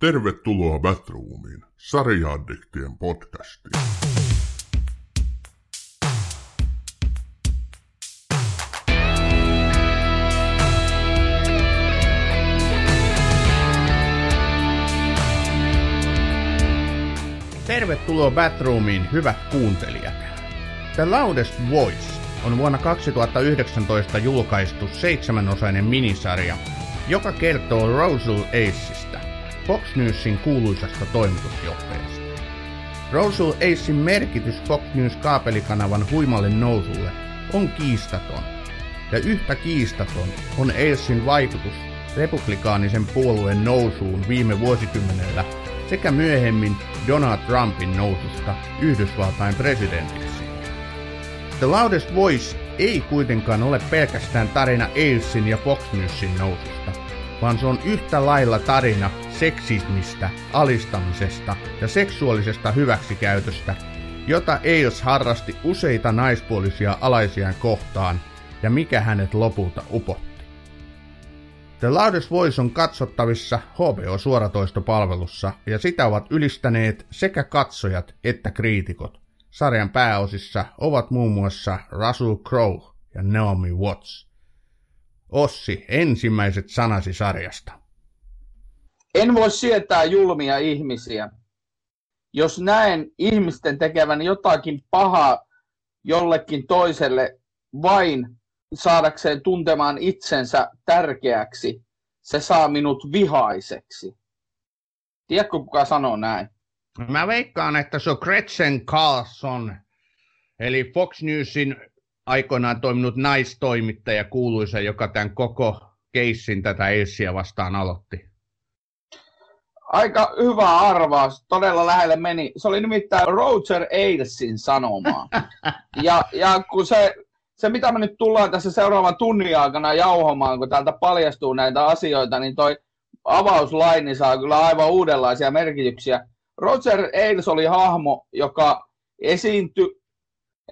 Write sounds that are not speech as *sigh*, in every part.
Tervetuloa Batroomiin, sarjaaddiktien podcastiin. Tervetuloa Batroomiin, hyvät kuuntelijat. The Loudest Voice on vuonna 2019 julkaistu seitsemänosainen minisarja, joka kertoo Rosal Aceista, Fox Newsin kuuluisasta toimitusjohtajasta. Rosal Acein merkitys Fox News kaapelikanavan huimalle nousulle on kiistaton, ja yhtä kiistaton on Acein vaikutus republikaanisen puolueen nousuun viime vuosikymmenellä sekä myöhemmin Donald Trumpin noususta Yhdysvaltain presidentiksi. The Loudest Voice ei kuitenkaan ole pelkästään tarina Ailesin ja Fox Newsin noususta, vaan se on yhtä lailla tarina seksismistä, alistamisesta ja seksuaalisesta hyväksikäytöstä, jota Ailes harrasti useita naispuolisia alaisiaan kohtaan ja mikä hänet lopulta upotti. The Loudest Voice on katsottavissa HBO-suoratoistopalvelussa ja sitä ovat ylistäneet sekä katsojat että kriitikot. Sarjan pääosissa ovat muun muassa Russell Crowe ja Naomi Watts. Ossi, ensimmäiset sanasi sarjasta. En voi sietää julmia ihmisiä. Jos näen ihmisten tekevän jotakin pahaa jollekin toiselle vain saadakseen tuntemaan itsensä tärkeäksi, se saa minut vihaiseksi. Tiedätkö, kuka sanoo näin? Mä veikkaan, että se on Gretchen Carlson, eli Fox Newsin aikoinaan toiminut naistoimittaja kuuluisa, joka tämän koko keissin tätä Elsiä vastaan aloitti. Aika hyvä arvaus, todella lähelle meni. Se oli nimittäin Roger Ailesin sanomaa. *laughs* ja, ja kun se, se, mitä me nyt tullaan tässä seuraavan tunnin aikana jauhomaan, kun täältä paljastuu näitä asioita, niin toi avauslaini saa kyllä aivan uudenlaisia merkityksiä. Roger Ailes oli hahmo, joka esiintyi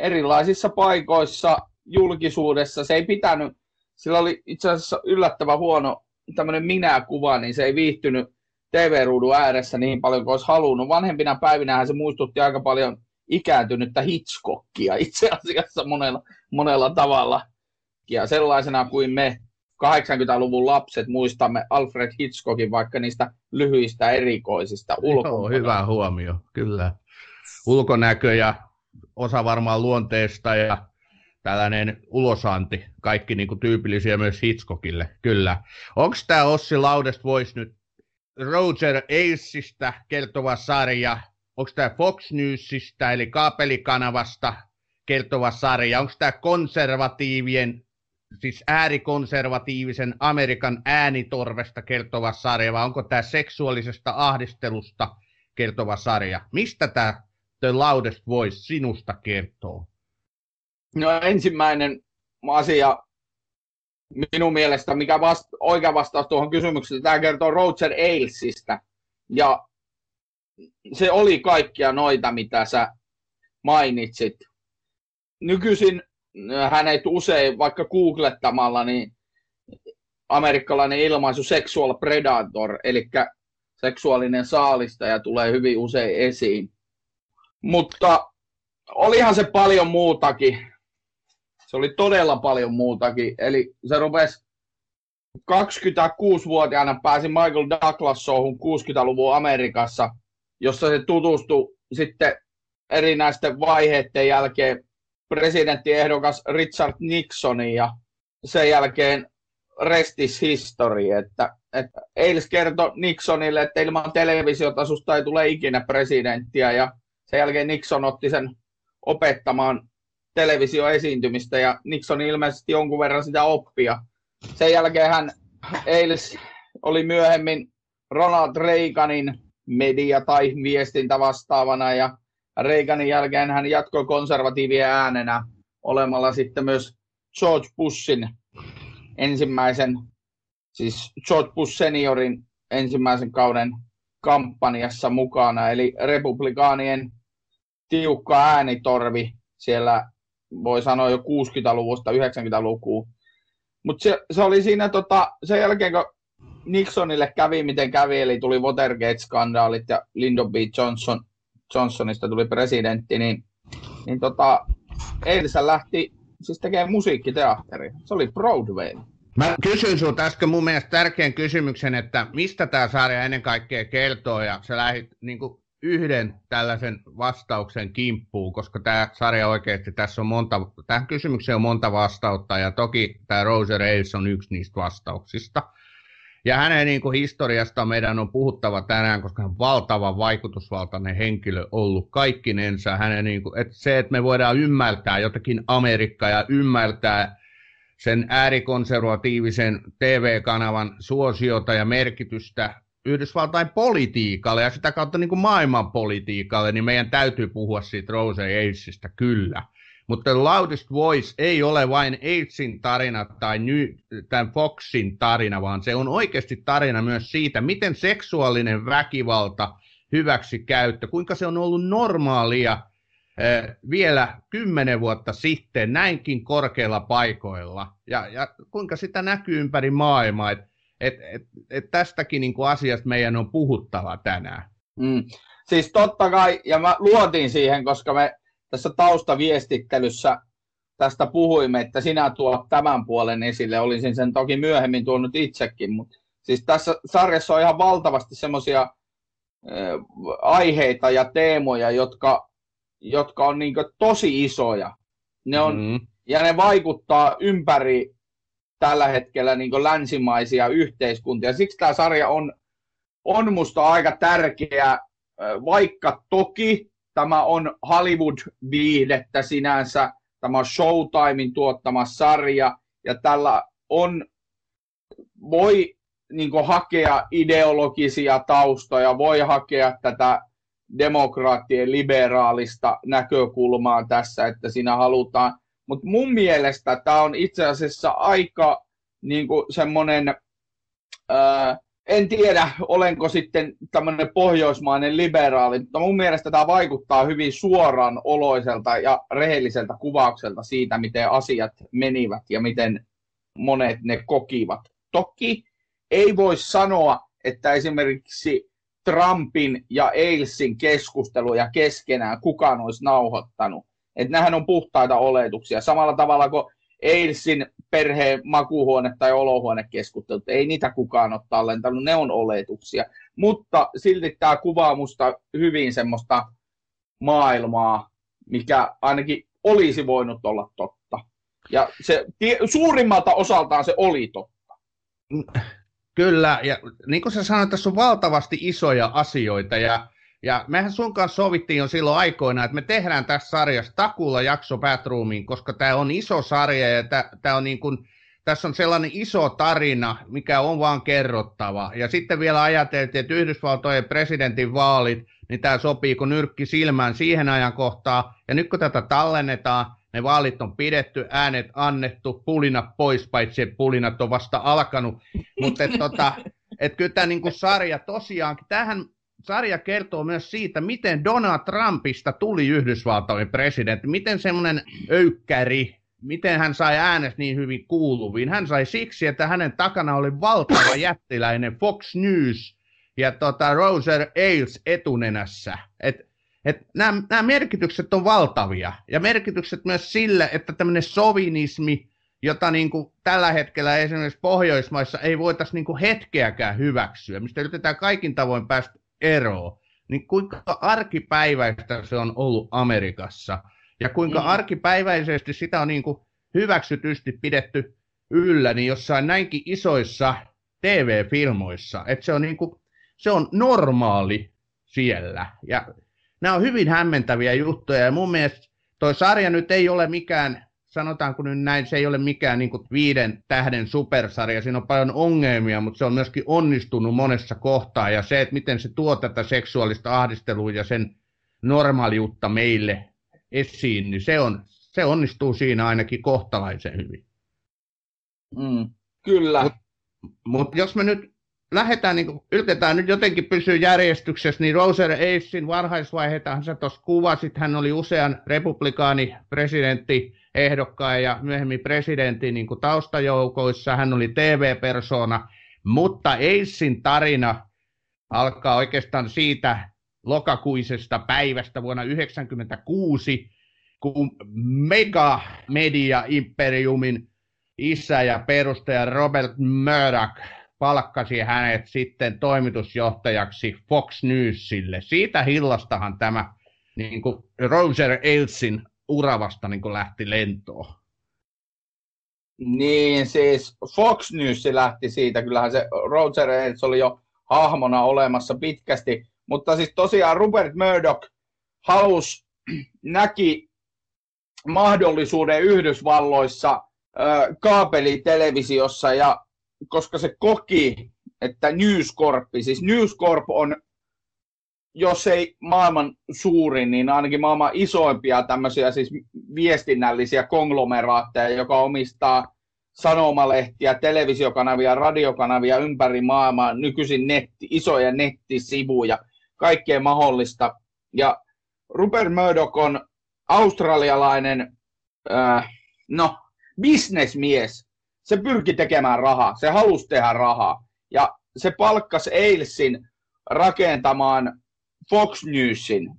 erilaisissa paikoissa julkisuudessa. Se ei pitänyt, sillä oli itse asiassa yllättävän huono tämmöinen minäkuva, niin se ei viihtynyt TV-ruudun ääressä niin paljon kuin olisi halunnut. Vanhempina päivinä se muistutti aika paljon ikääntynyttä Hitchcockia itse asiassa monella, monella tavalla. Ja sellaisena kuin me 80-luvun lapset muistamme Alfred Hitchcockin vaikka niistä lyhyistä erikoisista ulkonäköistä. Joo, hyvä huomio, kyllä. Ulkonäkö ja osa varmaan luonteesta ja tällainen ulosanti, kaikki niin kuin tyypillisiä myös Hitchcockille, kyllä. Onko tämä Ossi Laudest voisi nyt Roger Aceista kertova sarja, onko tämä Fox Newsista eli kaapelikanavasta kertova sarja, onko tämä konservatiivien siis äärikonservatiivisen Amerikan äänitorvesta kertova sarja, vai onko tämä seksuaalisesta ahdistelusta kertova sarja? Mistä tämä The Loudest Voice sinusta kertoo? No ensimmäinen asia minun mielestä, mikä vast, oikea vastaus tuohon kysymykseen, tämä kertoo Roger Ailesista. Ja se oli kaikkia noita, mitä sä mainitsit. Nykyisin hänet usein vaikka googlettamalla, niin amerikkalainen ilmaisu sexual predator, eli seksuaalinen saalistaja tulee hyvin usein esiin. Mutta olihan se paljon muutakin. Se oli todella paljon muutakin. Eli se rupesi 26-vuotiaana pääsi Michael Douglas showhun 60-luvun Amerikassa, jossa se tutustui sitten erinäisten vaiheiden jälkeen presidenttiehdokas Richard Nixonin ja sen jälkeen restis history, että, että eilis kertoi Nixonille, että ilman televisiota susta ei tule ikinä presidenttiä ja sen jälkeen Nixon otti sen opettamaan televisioesiintymistä ja Nixon ilmeisesti jonkun verran sitä oppia. Sen jälkeen hän eilis oli myöhemmin Ronald Reaganin media- tai viestintä vastaavana ja Reaganin jälkeen hän jatkoi konservatiivien äänenä olemalla sitten myös George Bushin ensimmäisen, siis George Bush seniorin ensimmäisen kauden kampanjassa mukana, eli republikaanien tiukka äänitorvi siellä voi sanoa jo 60-luvusta 90-lukuun. Mutta se, se, oli siinä tota, sen jälkeen, kun Nixonille kävi miten kävi, eli tuli Watergate-skandaalit ja Lyndon B. Johnson, Johnsonista tuli presidentti, niin, niin tota, Eilisen lähti siis tekemään musiikkiteatteri. Se oli Broadway. Mä kysyin sinulta äsken mun mielestä tärkeän kysymyksen, että mistä tämä sarja ennen kaikkea kertoo, ja sä lähdit niin yhden tällaisen vastauksen kimppuun, koska tämä sarja oikeasti, tässä on monta, tähän kysymykseen on monta vastautta, ja toki tämä Roger Ailes on yksi niistä vastauksista. Ja hänen niin kuin, historiasta meidän on puhuttava tänään, koska hän on valtava vaikutusvaltainen henkilö ollut kaikkinensa. Hänen, niin kuin, että se, että me voidaan ymmärtää jotakin Amerikkaa ja ymmärtää sen äärikonservatiivisen TV-kanavan suosiota ja merkitystä Yhdysvaltain politiikalle ja sitä kautta niin kuin maailman politiikalle, niin meidän täytyy puhua siitä Rose Aidesista kyllä. Mutta Loudest Voice ei ole vain Aidsin tarina tai New, tämän Foxin tarina, vaan se on oikeasti tarina myös siitä, miten seksuaalinen väkivalta, hyväksikäyttö, kuinka se on ollut normaalia eh, vielä kymmenen vuotta sitten näinkin korkeilla paikoilla ja, ja kuinka sitä näkyy ympäri maailmaa. Et, et, et, et tästäkin niin kuin asiasta meidän on puhuttava tänään. Mm. Siis totta kai, ja mä luotin siihen, koska me tässä taustaviestittelyssä tästä puhuimme, että sinä tuot tämän puolen esille. Olisin sen toki myöhemmin tuonut itsekin, mutta siis tässä sarjassa on ihan valtavasti semmoisia aiheita ja teemoja, jotka, jotka on niin tosi isoja. Ne on, mm. Ja ne vaikuttaa ympäri tällä hetkellä niin länsimaisia yhteiskuntia. Siksi tämä sarja on, on musta aika tärkeä, vaikka toki Tämä on Hollywood-viihdettä sinänsä. Tämä Showtimein tuottama sarja. Ja tällä on, voi niin hakea ideologisia taustoja, voi hakea tätä demokraattien liberaalista näkökulmaa tässä, että siinä halutaan. Mutta mun mielestä tämä on itse asiassa aika niin semmoinen en tiedä, olenko sitten tämmöinen pohjoismainen liberaali, mutta mun mielestä tämä vaikuttaa hyvin suoraan oloiselta ja rehelliseltä kuvaukselta siitä, miten asiat menivät ja miten monet ne kokivat. Toki ei voi sanoa, että esimerkiksi Trumpin ja Ailesin keskusteluja keskenään kukaan olisi nauhoittanut. Että nämähän on puhtaita oletuksia. Samalla tavalla kuin Eilsin perheen makuuhuone- tai olohuonekeskustelut, ei niitä kukaan ole tallentanut, ne on oletuksia. Mutta silti tämä kuvaa musta hyvin semmoista maailmaa, mikä ainakin olisi voinut olla totta. Ja se, suurimmalta osaltaan se oli totta. Kyllä, ja niin kuin sä sanoit, tässä on valtavasti isoja asioita, ja ja mehän sun kanssa sovittiin jo silloin aikoina, että me tehdään tässä sarjassa takuulla jakso Batroomiin, koska tämä on iso sarja ja tämä on niin kuin, tässä on sellainen iso tarina, mikä on vaan kerrottava. Ja sitten vielä ajateltiin, että Yhdysvaltojen presidentin vaalit, niin tämä sopii kuin nyrkki silmään siihen ajankohtaan. Ja nyt kun tätä tallennetaan, ne vaalit on pidetty, äänet annettu, pulinat pois, paitsi pulinat on vasta alkanut. Mutta tota, et kyllä tämä niin sarja tosiaankin, tähän sarja kertoo myös siitä, miten Donald Trumpista tuli Yhdysvaltojen presidentti, miten semmoinen öykkäri, miten hän sai äänestä niin hyvin kuuluviin. Hän sai siksi, että hänen takana oli valtava jättiläinen Fox News ja tota Roger Ailes etunenässä. Et, et nämä, nämä merkitykset on valtavia ja merkitykset myös sille, että tämmöinen sovinismi, jota niin kuin tällä hetkellä esimerkiksi Pohjoismaissa ei voitaisiin niin kuin hetkeäkään hyväksyä, mistä yritetään kaikin tavoin päästä ero, niin kuinka arkipäiväistä se on ollut Amerikassa ja kuinka mm. arkipäiväisesti sitä on niin kuin hyväksytysti pidetty yllä niin jossain näinkin isoissa TV-filmoissa, että se on, niin kuin, se on normaali siellä. Ja nämä on hyvin hämmentäviä juttuja ja mun mielestä toi sarja nyt ei ole mikään sanotaanko nyt näin, se ei ole mikään niin viiden tähden supersarja, siinä on paljon ongelmia, mutta se on myöskin onnistunut monessa kohtaa, ja se, että miten se tuo tätä seksuaalista ahdistelua ja sen normaaliutta meille esiin, niin se, on, se onnistuu siinä ainakin kohtalaisen hyvin. Mm, kyllä. Mutta mut jos me nyt lähdetään, niin kuin, yritetään nyt jotenkin pysyä järjestyksessä, niin Roser Ailesin varhaisvaiheita sä tuossa kuvasit, hän oli usean republikaani presidentti ehdokkaan ja myöhemmin presidentin niin kuin taustajoukoissa. Hän oli TV-persona, Mutta Acein tarina alkaa oikeastaan siitä lokakuisesta päivästä vuonna 1996, kun Mega Media Imperiumin isä ja perustaja Robert Murdoch palkkasi hänet sitten toimitusjohtajaksi Fox Newsille. Siitä hillastahan tämä niin kuin Roger Ailesin uravasta niin kuin lähti lentoon. Niin, siis Fox News lähti siitä. Kyllähän se Roger Ailes oli jo hahmona olemassa pitkästi. Mutta siis tosiaan Rupert Murdoch halusi, *clears throat* näki mahdollisuuden Yhdysvalloissa kaapelitelevisiossa ja koska se koki, että News Corp, siis News Corp on, jos ei maailman suurin, niin ainakin maailman isoimpia tämmöisiä siis viestinnällisiä konglomeraatteja, joka omistaa sanomalehtiä, televisiokanavia, radiokanavia ympäri maailmaa, nykyisin netti, isoja nettisivuja, kaikkea mahdollista. Ja Rupert Murdoch on australialainen, äh, no, bisnesmies, se pyrki tekemään rahaa, se halusi tehdä rahaa. Ja se palkkasi Ailesin rakentamaan Fox Newsin.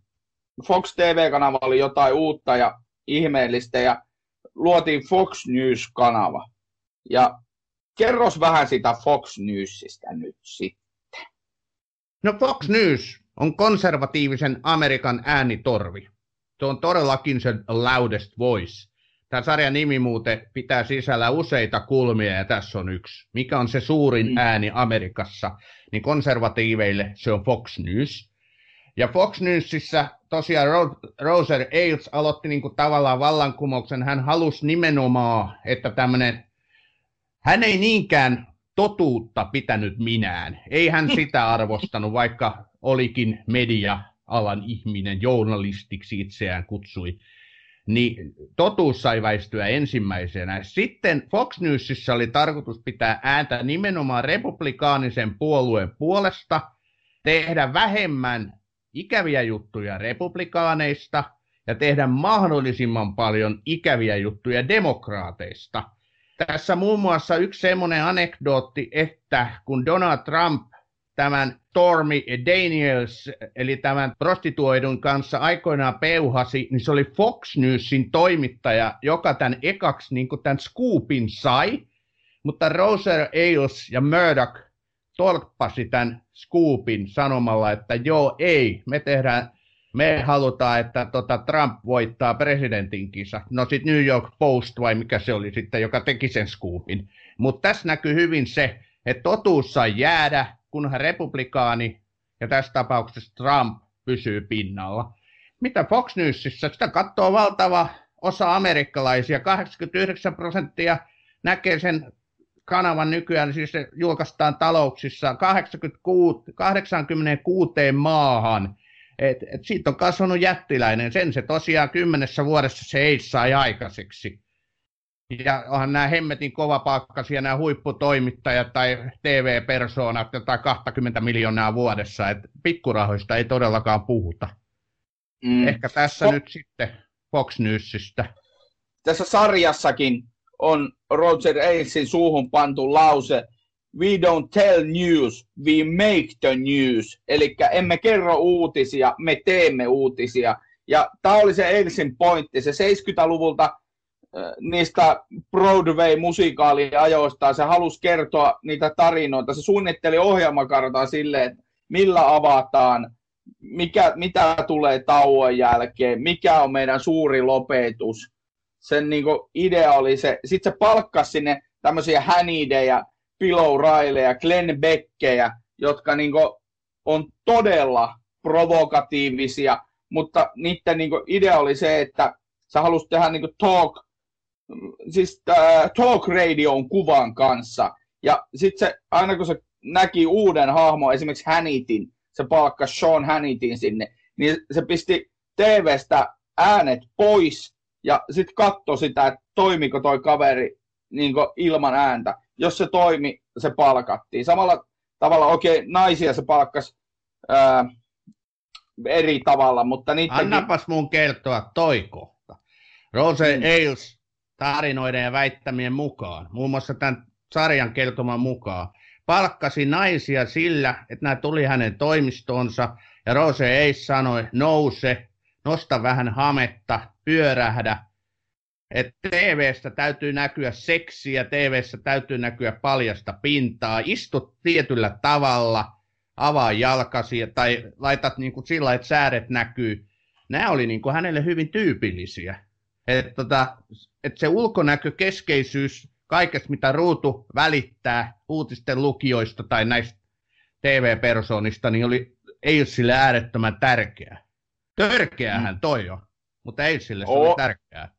Fox TV-kanava oli jotain uutta ja ihmeellistä ja luotiin Fox News-kanava. Ja kerros vähän sitä Fox Newsista nyt sitten. No Fox News on konservatiivisen Amerikan äänitorvi. Se on todellakin se loudest voice. Tämä sarjan nimi muuten pitää sisällä useita kulmia ja tässä on yksi. Mikä on se suurin mm. ääni Amerikassa? Niin konservatiiveille se on Fox News. Ja Fox Newsissa tosiaan Roger Ailes aloitti niin kuin tavallaan vallankumouksen. Hän halusi nimenomaan, että tämmöinen, hän ei niinkään totuutta pitänyt minään. Ei hän *laughs* sitä arvostanut, vaikka olikin media-alan ihminen, journalistiksi itseään kutsui niin totuus sai väistyä ensimmäisenä. Sitten Fox Newsissa oli tarkoitus pitää ääntä nimenomaan republikaanisen puolueen puolesta, tehdä vähemmän ikäviä juttuja republikaaneista ja tehdä mahdollisimman paljon ikäviä juttuja demokraateista. Tässä muun muassa yksi semmoinen anekdootti, että kun Donald Trump tämän Stormy Daniels, eli tämän prostituoidun kanssa aikoinaan peuhasi, niin se oli Fox Newsin toimittaja, joka tämän ekaksi niin tämän scoopin sai, mutta Roser Ailes ja Murdoch torppasi tämän scoopin sanomalla, että joo, ei, me tehdään, me halutaan, että tota Trump voittaa presidentin kisa. No sitten New York Post vai mikä se oli sitten, joka teki sen scoopin. Mutta tässä näkyy hyvin se, että totuus sai jäädä, kunhan republikaani ja tässä tapauksessa Trump pysyy pinnalla. Mitä Fox Newsissa? Sitä katsoo valtava osa amerikkalaisia. 89 prosenttia näkee sen kanavan nykyään, siis se julkaistaan talouksissa 86, 86 maahan. Et, et siitä on kasvanut jättiläinen. Sen se tosiaan kymmenessä vuodessa se ei sai aikaiseksi. Ja onhan nämä hemmetin kovapalkkaisia nämä huipputoimittajat tai TV-persoonat jotain 20 miljoonaa vuodessa, että pikkurahoista ei todellakaan puhuta. Mm. Ehkä tässä Fo- nyt sitten Fox Newsista. Tässä sarjassakin on Roger Ailesin suuhun pantu lause, we don't tell news, we make the news. Eli emme kerro uutisia, me teemme uutisia. Ja tämä oli se Ailesin pointti, se 70-luvulta niistä Broadway-musikaaliajoista. Se halusi kertoa niitä tarinoita. Se suunnitteli ohjelmakartaa silleen, että millä avataan, mikä, mitä tulee tauon jälkeen, mikä on meidän suuri lopetus. Sen niin idea oli se, sitten se palkkasi sinne tämmöisiä hänidejä, Pillow Raileja, Glenn jotka niin on todella provokatiivisia, mutta niiden niin idea oli se, että sä halusit tehdä niin talk siis äh, talk radion kuvan kanssa. Ja sitten se, aina kun se näki uuden hahmon, esimerkiksi Hannitin, se palkkasi Sean Hannitin sinne, niin se pisti TVstä äänet pois ja sitten katsoi sitä, että toimiko toi kaveri niin ilman ääntä. Jos se toimi, se palkattiin. Samalla tavalla, okei, okay, naisia se palkkasi ää, eri tavalla, mutta niitä... Annapas mun kertoa toi kohta. Rose mm. Ailes tarinoiden ja väittämien mukaan, muun muassa tämän sarjan kertoman mukaan, palkkasi naisia sillä, että nämä tuli hänen toimistonsa ja Rose ei sanoi, nouse, nosta vähän hametta, pyörähdä. Että TV-stä täytyy näkyä seksiä, TV-stä täytyy näkyä paljasta pintaa, istut tietyllä tavalla, avaa jalkasi tai laitat niin kuin sillä, että sääret näkyy. Nämä oli niin kuin hänelle hyvin tyypillisiä. Että tota, et se ulkonäkö, keskeisyys, kaikesta mitä ruutu välittää uutisten lukijoista tai näistä TV-persoonista, niin oli, ei ole sille äärettömän tärkeää. Törkeähän mm. toi on, mutta ei sille se oli tärkeää.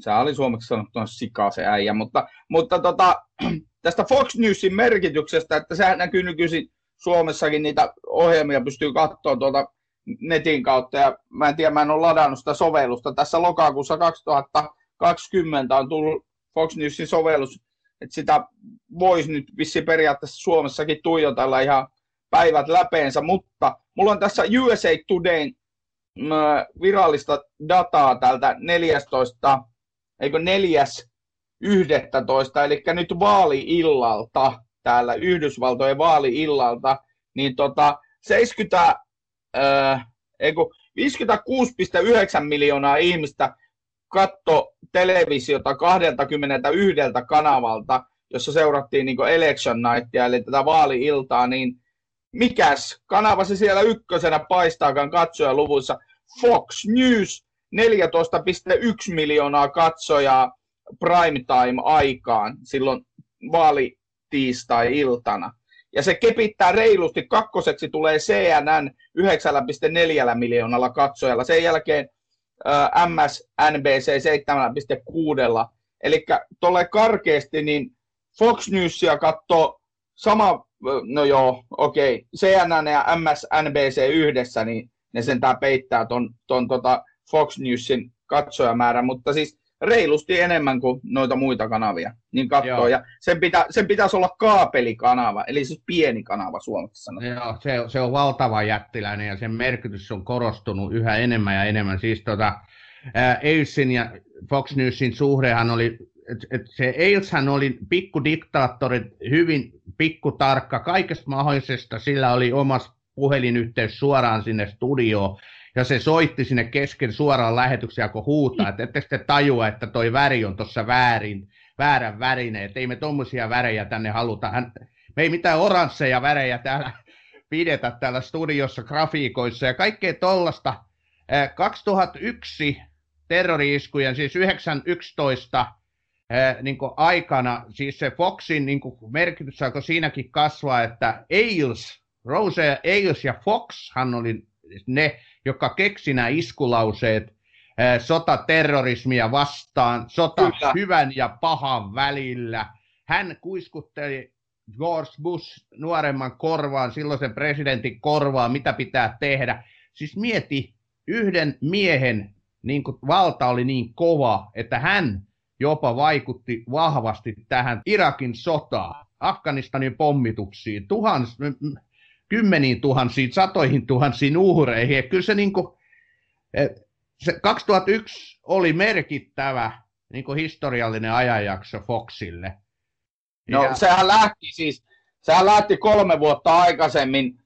Se oli suomeksi sanottuna sikaa se äijä, mutta, mutta tota, *clears throat* tästä Fox Newsin merkityksestä, että sehän näkyy nykyisin Suomessakin niitä ohjelmia pystyy katsoa tuolta netin kautta, ja mä en tiedä, mä en ole ladannut sitä sovellusta. Tässä lokakuussa 2020 on tullut Fox Newsin sovellus, että sitä voisi nyt vissi periaatteessa Suomessakin tuijotella ihan päivät läpeensä, mutta mulla on tässä USA Today virallista dataa tältä 14, eikö 4. 11, eli nyt vaali-illalta, täällä Yhdysvaltojen vaali-illalta, niin tota 70, äh, 56,9 miljoonaa ihmistä katto televisiota 21 kanavalta, jossa seurattiin niin election nightia, eli tätä vaali-iltaa, niin mikäs kanava se siellä ykkösenä paistaakaan katsojaluvuissa? Fox News 14,1 miljoonaa katsojaa primetime-aikaan silloin vaalitiistai-iltana. Ja se kepittää reilusti, kakkoseksi tulee CNN 9,4 miljoonalla katsojalla. Sen jälkeen MSNBC 7,6. Eli tuolle karkeasti, niin Fox Newsia katsoo sama, no joo, okei, okay, CNN ja MSNBC yhdessä, niin ne sentään peittää ton, ton tota Fox Newsin katsojamäärän, mutta siis reilusti enemmän kuin noita muita kanavia, niin katsoo. Ja sen, pitä, sen pitäisi olla kaapelikanava, eli siis pieni kanava suomeksi sanotaan. Joo, se, se on valtava jättiläinen ja sen merkitys on korostunut yhä enemmän ja enemmän. Siis tota, Eilsin ja Fox Newsin suhdehan oli, et se Eilshän oli pikkudiktaattori, hyvin pikkutarkka kaikesta mahdollisesta, sillä oli omas puhelinyhteys suoraan sinne studioon ja se soitti sinne kesken suoraan lähetyksiä, kun huutaa, että ette te tajua, että toi väri on tuossa väärin, väärän värinen, että ei me tuommoisia värejä tänne haluta. Hän, me ei mitään oransseja värejä täällä pidetä täällä studiossa grafiikoissa ja kaikkea tollasta. 2001 terrori-iskujen, siis 911 niin aikana, siis se Foxin niin merkitys alkoi siinäkin kasvaa, että Ailes, Rose Ailes ja Fox, hän oli ne, joka keksi nämä iskulauseet sota terrorismia vastaan, sota Kyllä. hyvän ja pahan välillä. Hän kuiskutteli George Bush nuoremman korvaan, silloisen presidentin korvaan, mitä pitää tehdä. Siis mieti, yhden miehen niin kuin valta oli niin kova, että hän jopa vaikutti vahvasti tähän Irakin sotaan, Afganistanin pommituksiin, tuhans, kymmeniin tuhansiin, satoihin tuhansiin uhreihin. Ja kyllä se, niin kuin, se 2001 oli merkittävä niin kuin historiallinen ajanjakso Foxille. No ja... sehän lähti siis, sehän lähti kolme vuotta aikaisemmin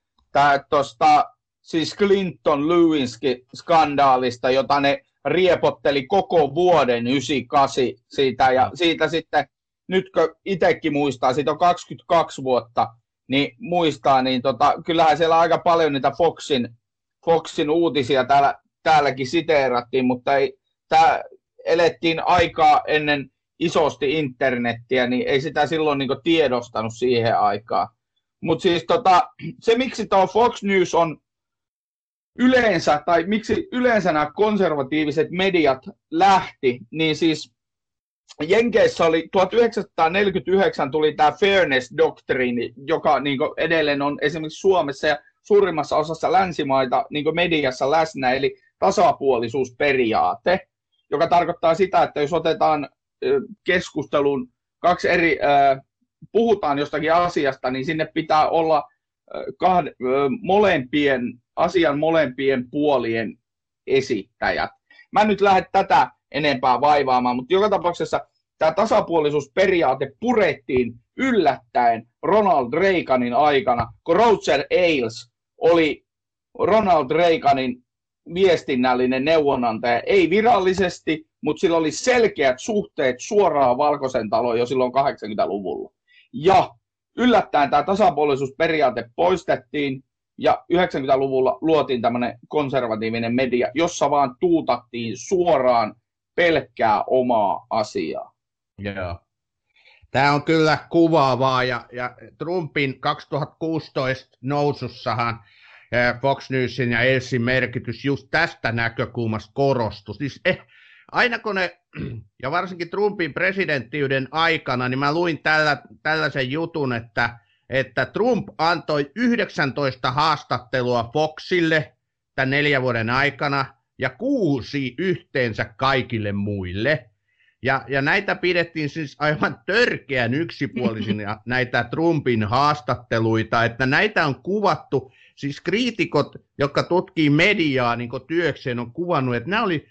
tuosta siis Clinton Lewinsky skandaalista, jota ne riepotteli koko vuoden 98 siitä ja siitä sitten, nytkö itsekin muistaa, siitä on 22 vuotta, niin muistaa, niin tota, kyllähän siellä aika paljon niitä Foxin, Foxin uutisia täällä, täälläkin siteerattiin, mutta ei, tää, elettiin aikaa ennen isosti internettiä, niin ei sitä silloin niin tiedostanut siihen aikaan. Mutta siis tota, se, miksi tuo Fox News on yleensä, tai miksi yleensä nämä konservatiiviset mediat lähti, niin siis Jenkeissä oli 1949 tuli tämä fairness doctrine, joka niin edelleen on esimerkiksi Suomessa ja suurimmassa osassa länsimaita niin mediassa läsnä, eli tasapuolisuusperiaate, joka tarkoittaa sitä, että jos otetaan keskustelun kaksi eri, puhutaan jostakin asiasta, niin sinne pitää olla kahde, molempien, asian molempien puolien esittäjät. Mä nyt lähde tätä enempää vaivaamaan, mutta joka tapauksessa tämä tasapuolisuusperiaate purettiin yllättäen Ronald Reaganin aikana, kun Roger Ailes oli Ronald Reaganin viestinnällinen neuvonantaja, ei virallisesti, mutta sillä oli selkeät suhteet suoraan Valkoisen taloon jo silloin 80-luvulla. Ja yllättäen tämä tasapuolisuusperiaate poistettiin, ja 90-luvulla luotiin tämmöinen konservatiivinen media, jossa vaan tuutattiin suoraan pelkkää omaa asiaa. Joo. Tämä on kyllä kuvaavaa ja, ja Trumpin 2016 nousussahan Fox Newsin ja Elsin merkitys just tästä näkökulmasta korostui. Siis eh, aina kun ne, *clears throat* ja varsinkin Trumpin presidenttiyden aikana, niin mä luin tällä, tällaisen jutun, että, että Trump antoi 19 haastattelua Foxille tämän neljän vuoden aikana ja kuusi yhteensä kaikille muille. Ja, ja näitä pidettiin siis aivan törkeän yksipuolisina *laughs* näitä Trumpin haastatteluita, että näitä on kuvattu, siis kriitikot, jotka tutkii mediaa niin työkseen, on kuvannut, että nämä oli,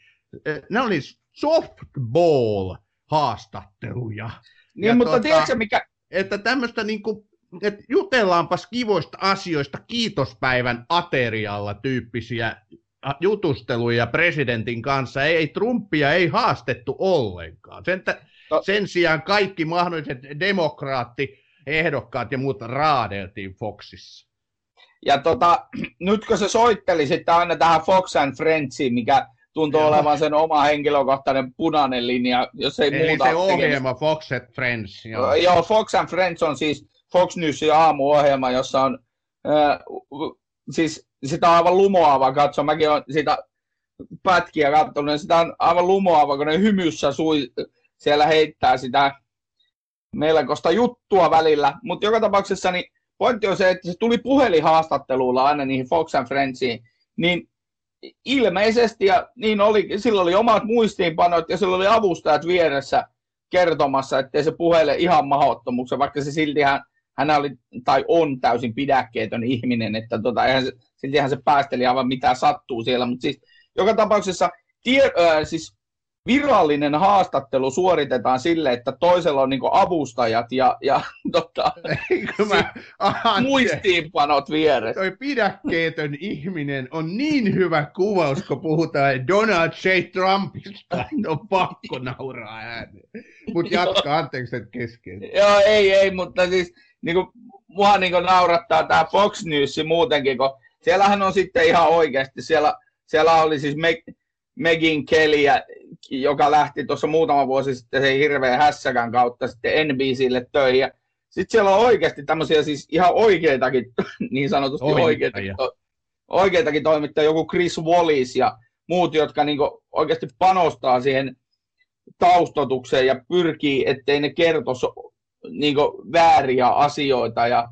nämä oli softball-haastatteluja. Niin, ja mutta tuota, tiedätkö mikä... Että tämmöistä niin kuin, että jutellaanpas kivoista asioista kiitospäivän aterialla tyyppisiä jutusteluja presidentin kanssa. Ei, ei Trumpia ei haastettu ollenkaan. Sen, no. sen sijaan kaikki mahdolliset demokraatti ehdokkaat ja muut raadeltiin Foxissa. Ja tota, *clears throat* nyt kun se soitteli sitten aina tähän Fox and Friendsiin, mikä tuntuu Joo. olevan sen oma henkilökohtainen punainen linja, jos ei Eli muuta se ohjelma Fox and Friends. Joo. Joo, Fox and Friends on siis Fox Newsin aamuohjelma, jossa on äh, siis sitä on aivan lumoava katsoa. Mäkin olen sitä pätkiä katsonut, niin sitä on aivan lumoava, kun ne hymyssä sui, siellä heittää sitä melkoista juttua välillä. Mutta joka tapauksessa niin pointti on se, että se tuli puhelinhaastattelulla aina niihin Fox and Friendsiin, niin ilmeisesti, ja niin oli, sillä oli omat muistiinpanot ja sillä oli avustajat vieressä kertomassa, ettei se puhele ihan mahdottomuksen, vaikka se siltihän hän oli tai on täysin pidäkkeetön ihminen, että tota, eihän se, siltihän se päästeli aivan mitä sattuu siellä, mutta siis joka tapauksessa tie, äh, siis virallinen haastattelu suoritetaan sille, että toisella on niinku avustajat ja, ja *laughs* tota, mä, aha, muistiinpanot vieressä. Toi pidäkkeetön ihminen on niin hyvä kuvaus, kun puhutaan Donald J. Trumpista. On pakko nauraa ääneen. Mutta jatka, anteeksi, että kesken. Joo, ei, ei, mutta siis niin kuin, mua niin kuin naurattaa tämä Fox News muutenkin, kun siellähän on sitten ihan oikeasti, siellä, siellä oli siis Meg, Megin Kelly, joka lähti tuossa muutama vuosi sitten sen hirveän hässäkän kautta sitten NBClle töihin. Ja sitten siellä on oikeasti tämmöisiä siis ihan oikeitakin, *laughs* niin sanotusti oikeitakin, to, oikeitakin toimittajia, joku Chris Wallis ja muut, jotka niin oikeasti panostaa siihen taustotukseen ja pyrkii, ettei ne kertoisi niin vääriä asioita. Ja,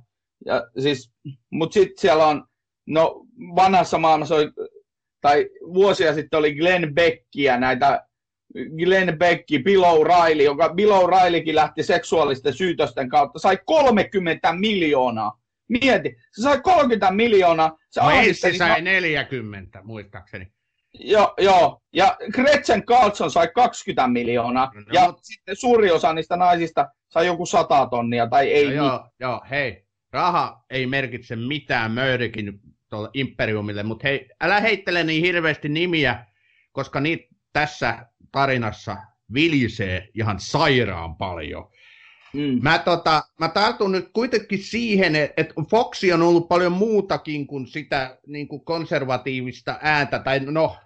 ja siis, mutta sitten siellä on, no vanhassa maailmassa oli, tai vuosia sitten oli Glenn Beckia, näitä Glenn Becky, Bill O'Reilly, joka Bill O'Reillykin lähti seksuaalisten syytösten kautta, sai 30 miljoonaa. Mieti, se sai 30 miljoonaa. Se, no ei, se sai 40, muistaakseni. Joo, joo. Ja Gretchen Carlson sai 20 miljoonaa. No, ja mutta... sitten suuri osa niistä naisista sai joku 100 tonnia tai ei. No, joo, joo, hei. Raha ei merkitse mitään Möyrikin tuolle Imperiumille, mutta hei, älä heittele niin hirveästi nimiä, koska niitä tässä tarinassa vilisee ihan sairaan paljon. Mm. Mä, tota, mä tartun nyt kuitenkin siihen, että Foxi on ollut paljon muutakin kuin sitä niin kuin konservatiivista ääntä, tai no,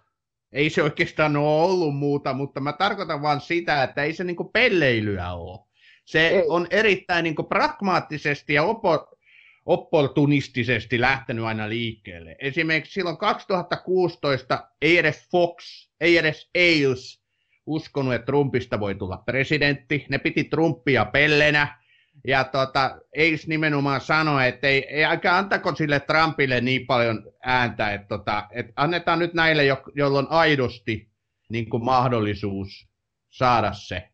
ei se oikeastaan ole ollut muuta, mutta mä tarkoitan vaan sitä, että ei se niin kuin pelleilyä ole. Se ei. on erittäin niin kuin pragmaattisesti ja opo, opportunistisesti lähtenyt aina liikkeelle. Esimerkiksi silloin 2016 ei edes Fox, ei edes Ailes uskonut, että Trumpista voi tulla presidentti. Ne piti Trumpia pellenä. Ja tota, Eis nimenomaan sanoi, että ei, ei aika antako sille Trumpille niin paljon ääntä, että, tota, että annetaan nyt näille, jo, joilla on aidosti niin kuin mahdollisuus saada se.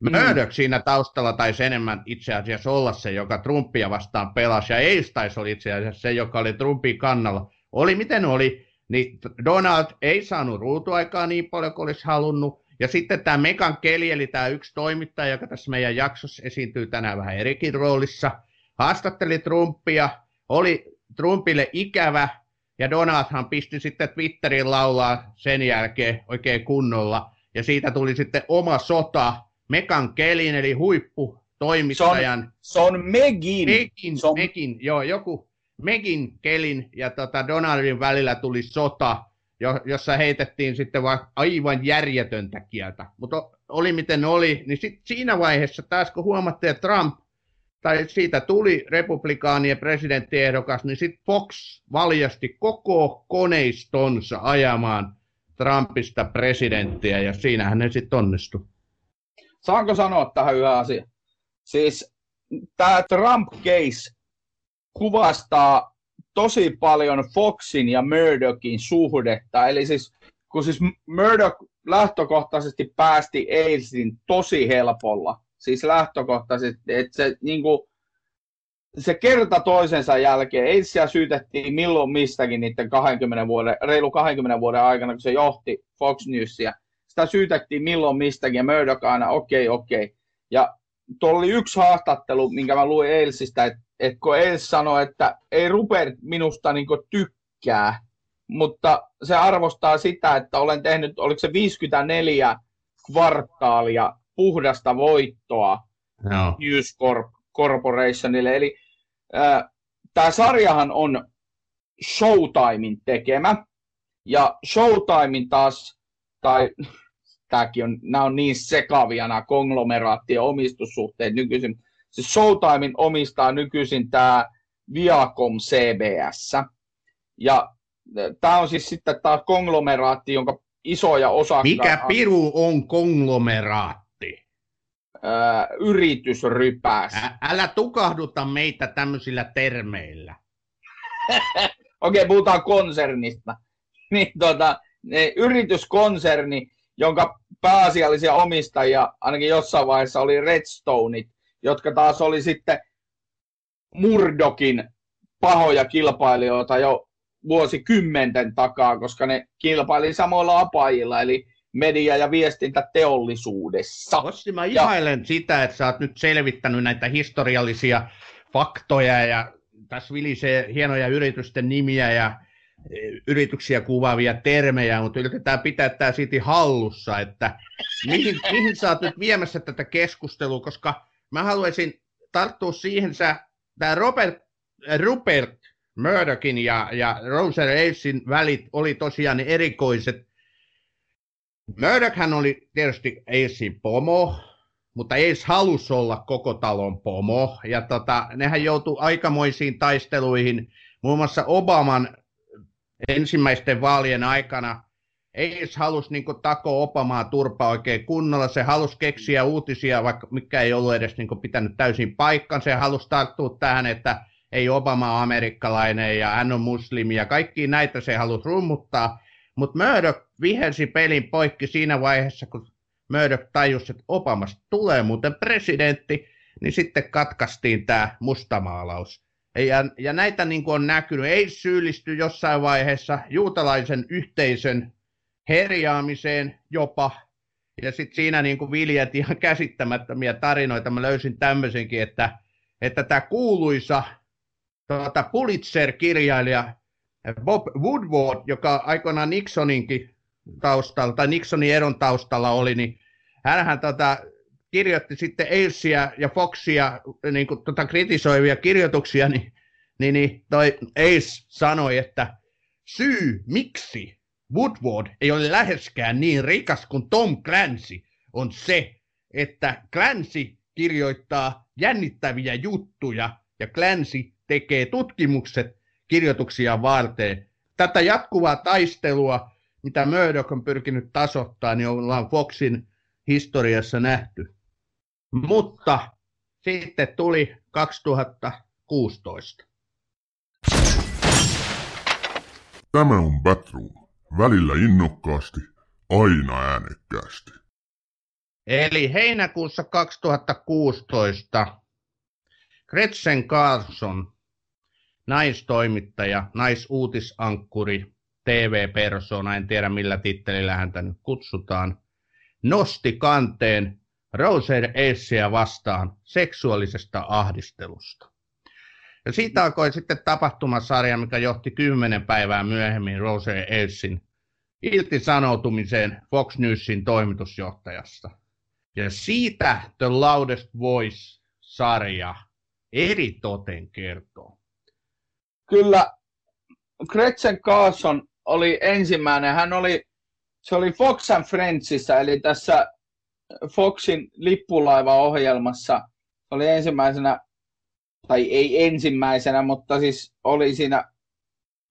Mm. Murdoch siinä taustalla taisi enemmän itse asiassa olla se, joka Trumpia vastaan pelasi, ja Eis taisi oli itse asiassa se, joka oli Trumpin kannalla. Oli miten oli, niin Donald ei saanut ruutuaikaa niin paljon kuin olisi halunnut, ja sitten tämä Megan Kelly, eli tämä yksi toimittaja, joka tässä meidän jaksossa esiintyy tänään vähän erikin roolissa, haastatteli Trumpia, oli Trumpille ikävä, ja Donaldhan pisti sitten Twitterin laulaa sen jälkeen oikein kunnolla, ja siitä tuli sitten oma sota, Mekan Kelin, eli huippu toimittajan. Se on, se on Megin. Megin, se on... Megin, joo, joku Megin Kelin ja tota Donaldin välillä tuli sota, jossa heitettiin sitten vaan aivan järjetöntä kieltä. Mutta oli miten oli, niin sit siinä vaiheessa taas kun huomattiin, että Trump, tai siitä tuli republikaanien presidenttiehdokas, niin sitten Fox valjasti koko koneistonsa ajamaan Trumpista presidenttiä, ja siinähän ne sitten onnistui. Saanko sanoa tähän yhä asia? Siis tämä Trump-case kuvastaa tosi paljon Foxin ja Murdochin suhdetta. Eli siis, kun siis Murdoch lähtökohtaisesti päästi Ailesin tosi helpolla, siis lähtökohtaisesti, että se niin kuin, se kerta toisensa jälkeen, Ailesia syytettiin milloin mistäkin niiden 20 vuoden, reilu 20 vuoden aikana, kun se johti Fox Newsia. Sitä syytettiin milloin mistäkin ja Murdoch aina okei, okay, okei. Okay. Ja tuolla oli yksi haastattelu, minkä mä luin Ailesista, että et kun Ails sanoi, että ei Rupert minusta niin tykkää, mutta se arvostaa sitä, että olen tehnyt, oliko se 54 kvartaalia puhdasta voittoa no. News Corp, Corporationille. Eli äh, tämä sarjahan on Showtimein tekemä, ja Showtimein taas, tai *laughs* tämäkin on, nämä on niin sekavia nämä konglomeraattien omistussuhteet nykyisin. Se Showtimein omistaa nykyisin tämä Viacom CBS. Ja tämä on siis sitten tämä konglomeraatti, jonka isoja osakkaita... Mikä piru on konglomeraatti? Ää, yritysrypäs. Ä, älä tukahduta meitä tämmöisillä termeillä. *laughs* Okei, okay, puhutaan konsernista. *laughs* Niin, tota, yrityskonserni, jonka pääasiallisia omistajia ainakin jossain vaiheessa oli Redstoneit, jotka taas oli sitten Murdokin pahoja kilpailijoita jo vuosikymmenten takaa, koska ne kilpaili samoilla apajilla, eli media- ja viestintäteollisuudessa. Ossi, mä ihailen ja... sitä, että sä oot nyt selvittänyt näitä historiallisia faktoja ja tässä vilisee hienoja yritysten nimiä ja e, yrityksiä kuvaavia termejä, mutta yritetään pitää tämä siitä hallussa, että mihin, mihin sä oot nyt viemässä tätä keskustelua, koska mä haluaisin tarttua siihen, tämä Robert, Rupert Murdochin ja, ja Roser Ailesin välit oli tosiaan erikoiset. Murdochhan oli tietysti Ailesin pomo, mutta Ace halusi olla koko talon pomo, ja tota, nehän joutui aikamoisiin taisteluihin, muun muassa Obaman ensimmäisten vaalien aikana Ace halusi niin takoa Obamaa turpaa oikein kunnolla, se halusi keksiä uutisia, vaikka mikä ei ollut edes niin pitänyt täysin paikkansa, se halusi tarttua tähän, että ei Obama ole amerikkalainen ja hän on muslimi ja kaikki näitä se halusi rummuttaa, mutta Murdoch vihelsi pelin poikki siinä vaiheessa, kun Murdoch tajusi, että Obamasta tulee muuten presidentti, niin sitten katkaistiin tämä mustamaalaus. Ja, ja näitä niin kuin on näkynyt, ei syyllisty jossain vaiheessa juutalaisen yhteisön herjaamiseen jopa, ja sitten siinä niin kuin viljat ihan *laughs* käsittämättömiä tarinoita. Mä löysin tämmöisenkin, että, että tämä kuuluisa tuota, Pulitzer-kirjailija Bob Woodward, joka aikoinaan Nixoninkin taustalla, tai Nixonin eron taustalla oli, niin hänhän tota, kirjoitti sitten Ailesia ja Foxia niin kuin, tota, kritisoivia kirjoituksia, niin, niin, niin toi Ace sanoi, että syy miksi Woodward ei ole läheskään niin rikas kuin Tom Clancy on se, että Clancy kirjoittaa jännittäviä juttuja ja Clancy tekee tutkimukset kirjoituksia varten. Tätä jatkuvaa taistelua, mitä Murdoch on pyrkinyt tasoittamaan, niin ollaan Foxin historiassa nähty. Mutta sitten tuli 2016. Tämä on Batroom. Välillä innokkaasti, aina äänekkäästi. Eli heinäkuussa 2016 Gretchen Carlson naistoimittaja, naisuutisankkuri, TV-persona, en tiedä millä tittelillä häntä nyt kutsutaan, nosti kanteen Roser Essia vastaan seksuaalisesta ahdistelusta. Ja siitä alkoi sitten tapahtumasarja, mikä johti kymmenen päivää myöhemmin Rose Elsin irtisanoutumiseen Fox Newsin toimitusjohtajasta. Ja siitä The Loudest Voice-sarja eri toten kertoo. Kyllä Gretchen Carlson oli ensimmäinen. Hän oli, se oli Fox and Friendsissa, eli tässä Foxin lippulaiva-ohjelmassa. Oli ensimmäisenä, tai ei ensimmäisenä, mutta siis oli siinä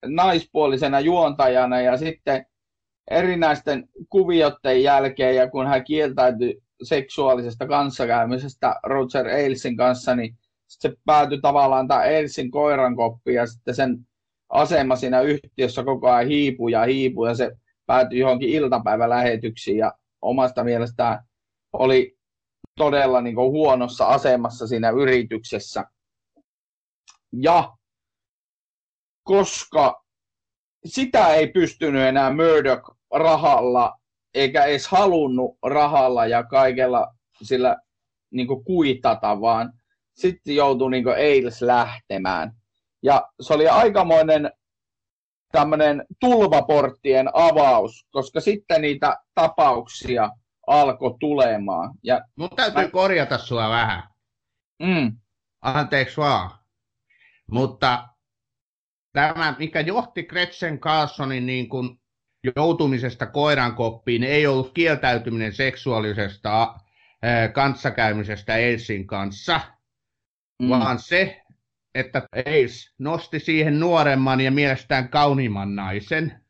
naispuolisena juontajana ja sitten erinäisten kuvioiden jälkeen ja kun hän kieltäytyi seksuaalisesta kanssakäymisestä Roger Ailesin kanssa, niin se päätyi tavallaan tämä Ailesin koiran koppi ja sitten sen asema siinä yhtiössä koko ajan hiipuu ja hiipuu ja se päätyi johonkin iltapäivälähetyksiin ja omasta mielestään oli todella niin kuin huonossa asemassa siinä yrityksessä. Ja koska sitä ei pystynyt enää Murdoch rahalla, eikä edes halunnut rahalla ja kaikella sillä niin kuitata, vaan sitten joutui niin Ailes lähtemään. Ja se oli aikamoinen tämmöinen tulvaporttien avaus, koska sitten niitä tapauksia alkoi tulemaan. Ja Mun täytyy mä... korjata sua vähän. Mm. Anteeksi vaan. Mutta tämä, mikä johti Gretchen Carlsonin niin kuin joutumisesta koirankoppiin, ei ollut kieltäytyminen seksuaalisesta äh, kanssakäymisestä Elsin kanssa, mm. vaan se, että Ace nosti siihen nuoremman ja mielestään kauniimman naisen.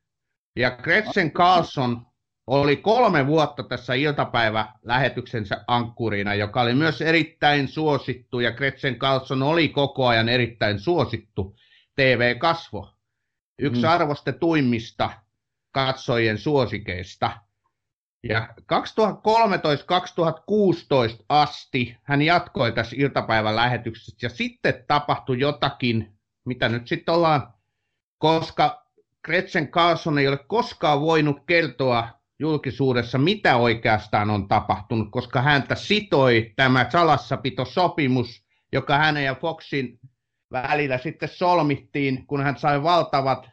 Ja Gretchen Carlson oli kolme vuotta tässä iltapäivälähetyksensä ankkurina, joka oli myös erittäin suosittu, ja Gretchen Carlson oli koko ajan erittäin suosittu TV-kasvo. Yksi mm. arvostetuimmista katsojien suosikeista. Ja 2013-2016 asti hän jatkoi tässä iltapäivän lähetyksessä ja sitten tapahtui jotakin, mitä nyt sitten ollaan, koska Gretchen Carlson ei ole koskaan voinut kertoa julkisuudessa, mitä oikeastaan on tapahtunut, koska häntä sitoi tämä salassapitosopimus, joka hänen ja Foxin välillä sitten solmittiin, kun hän sai valtavat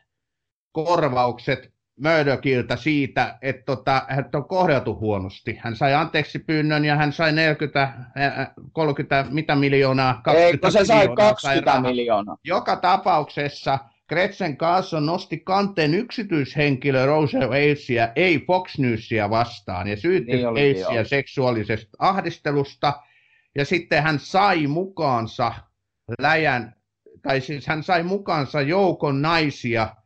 korvaukset Murdochilta siitä, että tota, hän on kohdeltu huonosti. Hän sai anteeksi pyynnön ja hän sai 40, 30 mitä miljoonaa? 20 Eikö se sai 20 sai miljoonaa? Joka tapauksessa Gretchen Carlson nosti kanteen yksityishenkilö Rose Ailesia, ei Fox Newsia vastaan, ja syytti niin Ailesia seksuaalisesta ahdistelusta, ja sitten hän sai mukaansa läjän, tai siis hän sai mukaansa joukon naisia,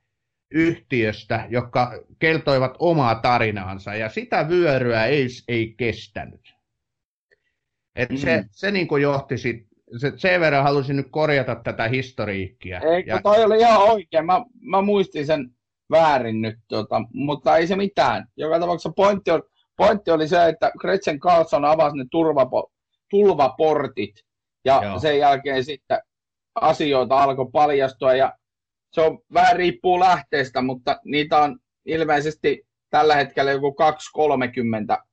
yhtiöstä, jotka kertoivat omaa tarinaansa, ja sitä vyöryä ei, ei kestänyt. Et mm. Se, se niin kuin johti sit, se, sen verran halusin nyt korjata tätä historiikkia. Eikö ja... toi oli ihan oikein, mä, mä muistin sen väärin nyt, tota, mutta ei se mitään. Joka tapauksessa pointti, on, pointti oli se, että Gretchen Carlson avasi ne turvapo, tulvaportit, ja Joo. sen jälkeen sitten asioita alkoi paljastua, ja se on vähän riippuu lähteestä, mutta niitä on ilmeisesti tällä hetkellä joku 2-30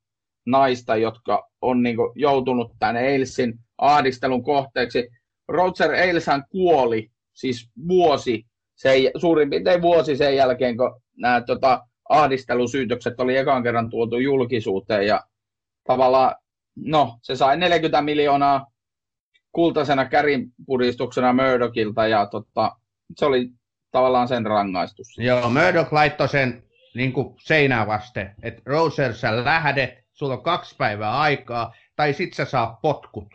naista, jotka on niin kuin, joutunut tänne Eilsin ahdistelun kohteeksi. Roger Eilshän kuoli siis vuosi, sen, suurin piirtein vuosi sen jälkeen, kun nämä tota, ahdistelusyytökset oli ekan kerran tuotu julkisuuteen ja tavallaan, no, se sai 40 miljoonaa kultaisena kärinpuristuksena Murdochilta ja tota, se oli tavallaan sen rangaistus. Joo, Murdoch laittoi sen niin seinää vasten, että Roser, sä lähdet, sulla on kaksi päivää aikaa, tai sit sä saa potkut.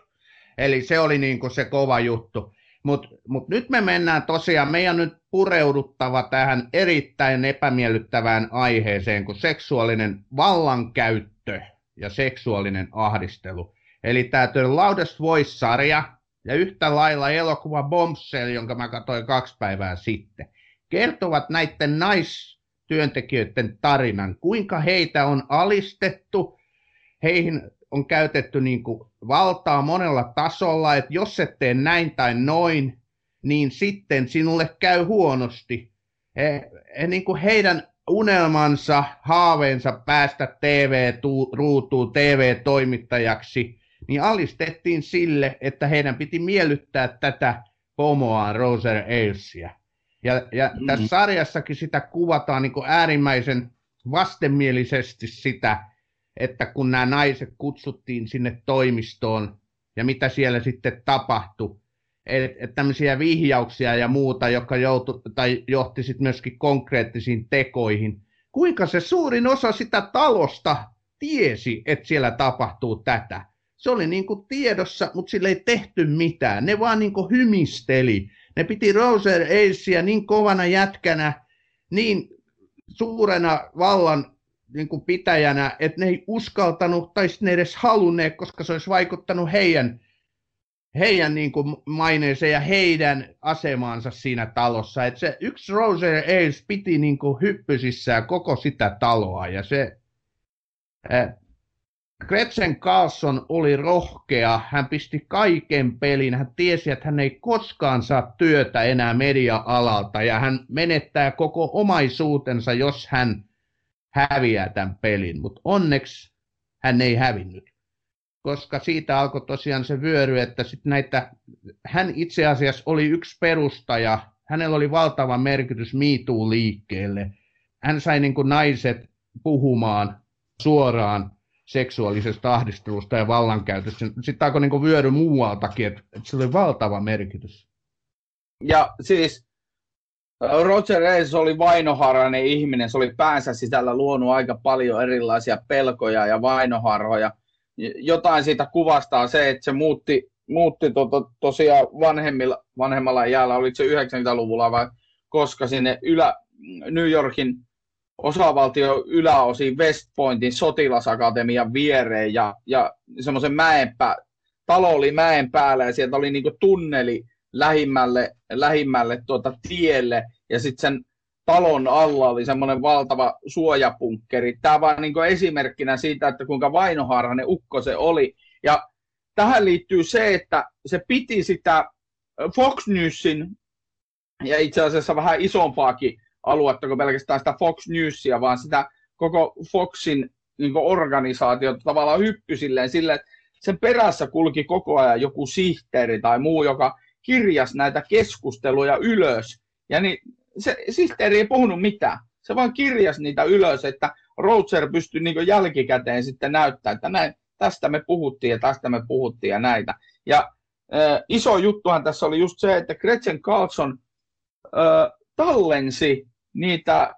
Eli se oli niin kuin se kova juttu. Mutta mut nyt me mennään tosiaan, meidän nyt pureuduttava tähän erittäin epämiellyttävään aiheeseen kuin seksuaalinen vallankäyttö ja seksuaalinen ahdistelu. Eli tämä The Loudest Voice-sarja, ja yhtä lailla elokuva Bombshell, jonka mä katsoin kaksi päivää sitten, kertovat näiden naistyöntekijöiden tarinan, kuinka heitä on alistettu, heihin on käytetty niin kuin valtaa monella tasolla, että jos et tee näin tai noin, niin sitten sinulle käy huonosti. He, he, niin kuin heidän unelmansa, haaveensa päästä TV-ruutuun, TV-toimittajaksi – niin alistettiin sille, että heidän piti miellyttää tätä pomoaan Roser Ailesia. Ja, ja mm. tässä sarjassakin sitä kuvataan niin äärimmäisen vastenmielisesti sitä, että kun nämä naiset kutsuttiin sinne toimistoon ja mitä siellä sitten tapahtui, että tämmöisiä vihjauksia ja muuta, joka joutu, tai johti sitten myöskin konkreettisiin tekoihin. Kuinka se suurin osa sitä talosta tiesi, että siellä tapahtuu tätä? Se oli niin kuin tiedossa, mutta sille ei tehty mitään. Ne vaan niin kuin hymisteli. Ne piti Roser Aceä niin kovana jätkänä, niin suurena vallan niin kuin pitäjänä, että ne ei uskaltanut tai ne edes halunneet, koska se olisi vaikuttanut heidän, heidän niin kuin maineeseen ja heidän asemaansa siinä talossa. Että se yksi Roser Ace piti niin kuin hyppysissään koko sitä taloa ja se Gretchen Carlson oli rohkea, hän pisti kaiken pelin, hän tiesi, että hän ei koskaan saa työtä enää media-alalta ja hän menettää koko omaisuutensa, jos hän häviää tämän pelin, mutta onneksi hän ei hävinnyt, koska siitä alkoi tosiaan se vyöry, että sit näitä, hän itse asiassa oli yksi perustaja, hänellä oli valtava merkitys MeToo-liikkeelle, hän sai niin kuin naiset puhumaan suoraan seksuaalisesta ahdistelusta ja vallankäytöstä. Sitten alkoi niin vyöry muualtakin, että, että oli valtava merkitys. Ja siis Roger Ailes oli vainoharainen ihminen, se oli päänsä sisällä luonut aika paljon erilaisia pelkoja ja vainoharhoja. Jotain siitä kuvastaa se, että se muutti, muutti to, to, tosiaan vanhemmilla, vanhemmalla jäällä, oliko se 90-luvulla vai koska sinne ylä, New Yorkin osavaltio yläosin West Pointin sotilasakatemian viereen ja, ja semmoisen mäenpä, talo oli mäen päällä ja sieltä oli niinku tunneli lähimmälle, lähimmälle tuota tielle ja sitten sen talon alla oli semmoinen valtava suojapunkkeri. Tämä vaan niin esimerkkinä siitä, että kuinka vainoharhainen ukko se oli. Ja tähän liittyy se, että se piti sitä Fox Newsin ja itse asiassa vähän isompaakin aluetta kuin pelkästään sitä Fox Newsia, vaan sitä koko Foxin niin organisaatiota tavallaan hyppy silleen, silleen, että sen perässä kulki koko ajan joku sihteeri tai muu, joka kirjas näitä keskusteluja ylös. Ja niin, se sihteeri ei puhunut mitään. Se vaan kirjas niitä ylös, että Roger pystyi niin jälkikäteen sitten näyttämään, että näin, tästä me puhuttiin ja tästä me puhuttiin ja näitä. Ja äh, iso juttuhan tässä oli just se, että Gretchen Carlson äh, tallensi niitä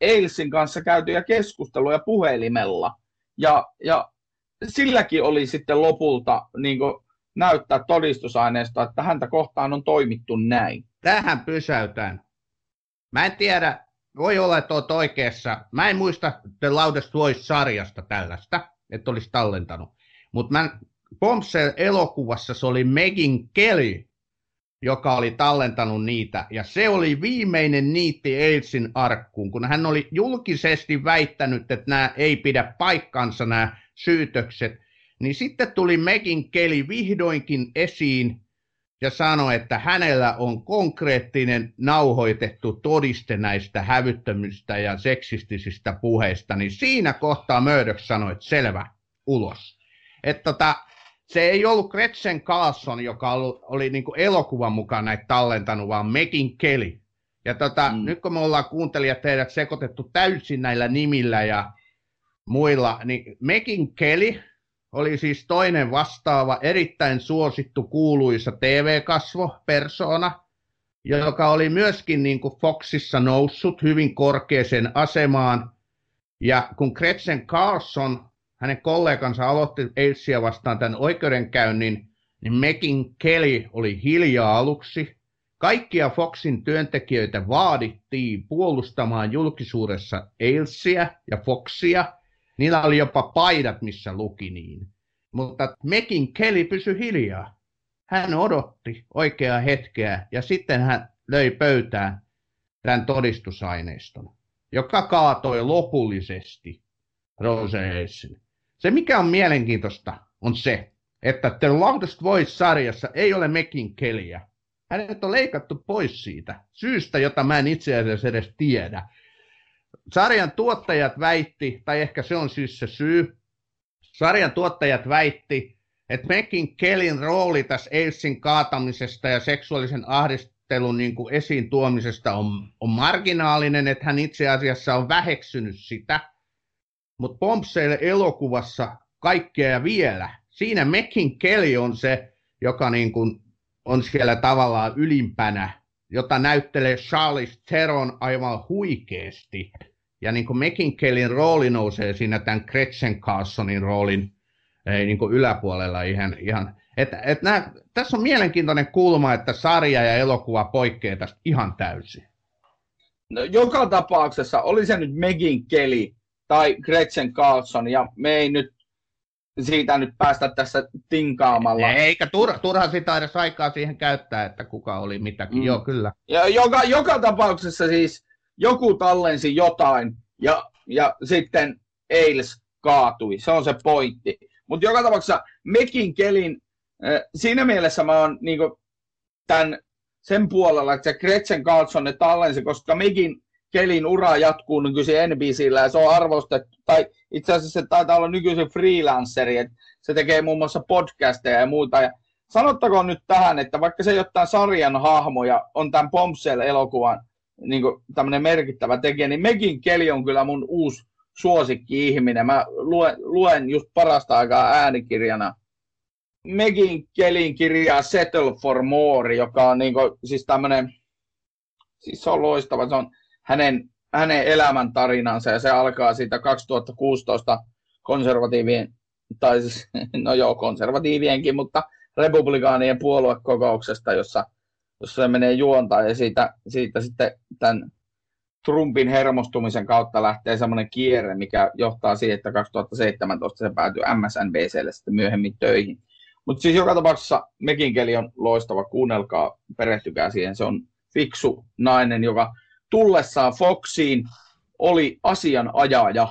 Eilsin kanssa käytyjä keskusteluja puhelimella. Ja, ja silläkin oli sitten lopulta niin näyttää todistusaineistoa, että häntä kohtaan on toimittu näin. Tähän pysäytän. Mä en tiedä, voi olla, että olet oikeassa. Mä en muista The Loudest Voice-sarjasta tällaista, että olisi tallentanut. Mutta Bombshell-elokuvassa se oli Megin Kelly, joka oli tallentanut niitä. Ja se oli viimeinen niitti Ailesin arkkuun, kun hän oli julkisesti väittänyt, että nämä ei pidä paikkansa nämä syytökset. Niin sitten tuli Megin Kelly vihdoinkin esiin ja sanoi, että hänellä on konkreettinen nauhoitettu todiste näistä hävyttömistä ja seksistisistä puheista, niin siinä kohtaa Murdoch sanoi, että selvä, ulos. Että tota, se ei ollut Gretchen Carlson, joka oli, oli niin kuin elokuvan mukaan näitä tallentanut, vaan Megin Kelly. Ja tota, mm. nyt kun me ollaan kuuntelijat teidät sekoitettu täysin näillä nimillä ja muilla, niin Megin Kelly oli siis toinen vastaava, erittäin suosittu, kuuluisa TV-kasvo, persona, joka oli myöskin niin kuin Foxissa noussut hyvin korkeaseen asemaan. Ja kun Gretchen Carlson hänen kollegansa aloitti Ailesia vastaan tämän oikeudenkäynnin, niin Mekin Kelly oli hiljaa aluksi. Kaikkia Foxin työntekijöitä vaadittiin puolustamaan julkisuudessa Ailesia ja Foxia. Niillä oli jopa paidat, missä luki niin. Mutta Mekin Kelly pysyi hiljaa. Hän odotti oikeaa hetkeä ja sitten hän löi pöytään tämän todistusaineiston, joka kaatoi lopullisesti Rose. Se, mikä on mielenkiintoista, on se, että The Loudest Voice-sarjassa ei ole Mekin keliä. Hänet on leikattu pois siitä, syystä, jota mä en itse asiassa edes tiedä. Sarjan tuottajat väitti, tai ehkä se on siis se syy, sarjan tuottajat väitti, että Mekin Kellin rooli tässä Ailesin kaatamisesta ja seksuaalisen ahdistelun niin kuin esiin tuomisesta on, on marginaalinen, että hän itse asiassa on väheksynyt sitä. Mutta Bombshell elokuvassa kaikkea ja vielä. Siinä Mekin Kelly on se, joka niin kuin on siellä tavallaan ylimpänä, jota näyttelee Charles Theron aivan huikeasti. Ja niin kuin Mekin Kellin rooli nousee siinä tämän Gretchen Carsonin roolin ei niin kuin yläpuolella ihan, ihan että, että nämä, tässä on mielenkiintoinen kulma, että sarja ja elokuva poikkeaa tästä ihan täysin. No, joka tapauksessa, oli se nyt Megin Kelly tai Gretchen Carlson, ja me ei nyt siitä nyt päästä tässä tinkaamalla. Eikä turha, turha sitä edes aikaa siihen käyttää, että kuka oli mitäkin. Mm. Joo, kyllä. Ja joka, joka tapauksessa siis joku tallensi jotain ja, ja sitten Eils kaatui. Se on se pointti. Mutta joka tapauksessa Mekin kelin, äh, siinä mielessä mä oon niinku, tämän, sen puolella, että se Gretchen Carlson ne tallensi, koska Mekin kelin ura jatkuu nykyisin NBCllä ja se on arvostettu, tai itse asiassa se taitaa olla nykyisin freelanceri, että se tekee muun muassa podcasteja ja muuta. Ja sanottakoon nyt tähän, että vaikka se ei ole tämän sarjan hahmo ja on tämän Bombshell-elokuvan niin tämmöinen merkittävä tekijä, niin Megin Keli on kyllä mun uusi suosikki-ihminen. Mä luen, luen just parasta aikaa äänikirjana Megin Kelin kirjaa Settle for More, joka on niin kuin, siis tämmöinen, siis se on loistava, se on hänen, hänen elämäntarinansa ja se alkaa siitä 2016 konservatiivien, tai siis, *laughs* no joo, konservatiivienkin, mutta republikaanien puoluekokouksesta, jossa, jossa se menee juontaan ja siitä, siitä sitten tämän Trumpin hermostumisen kautta lähtee semmoinen kierre, mikä johtaa siihen, että 2017 se päätyy MSNBClle sitten myöhemmin töihin. Mutta siis joka tapauksessa Mekin keli on loistava, kuunnelkaa, perehtykää siihen. Se on fiksu nainen, joka tullessaan Foxiin oli asianajaja.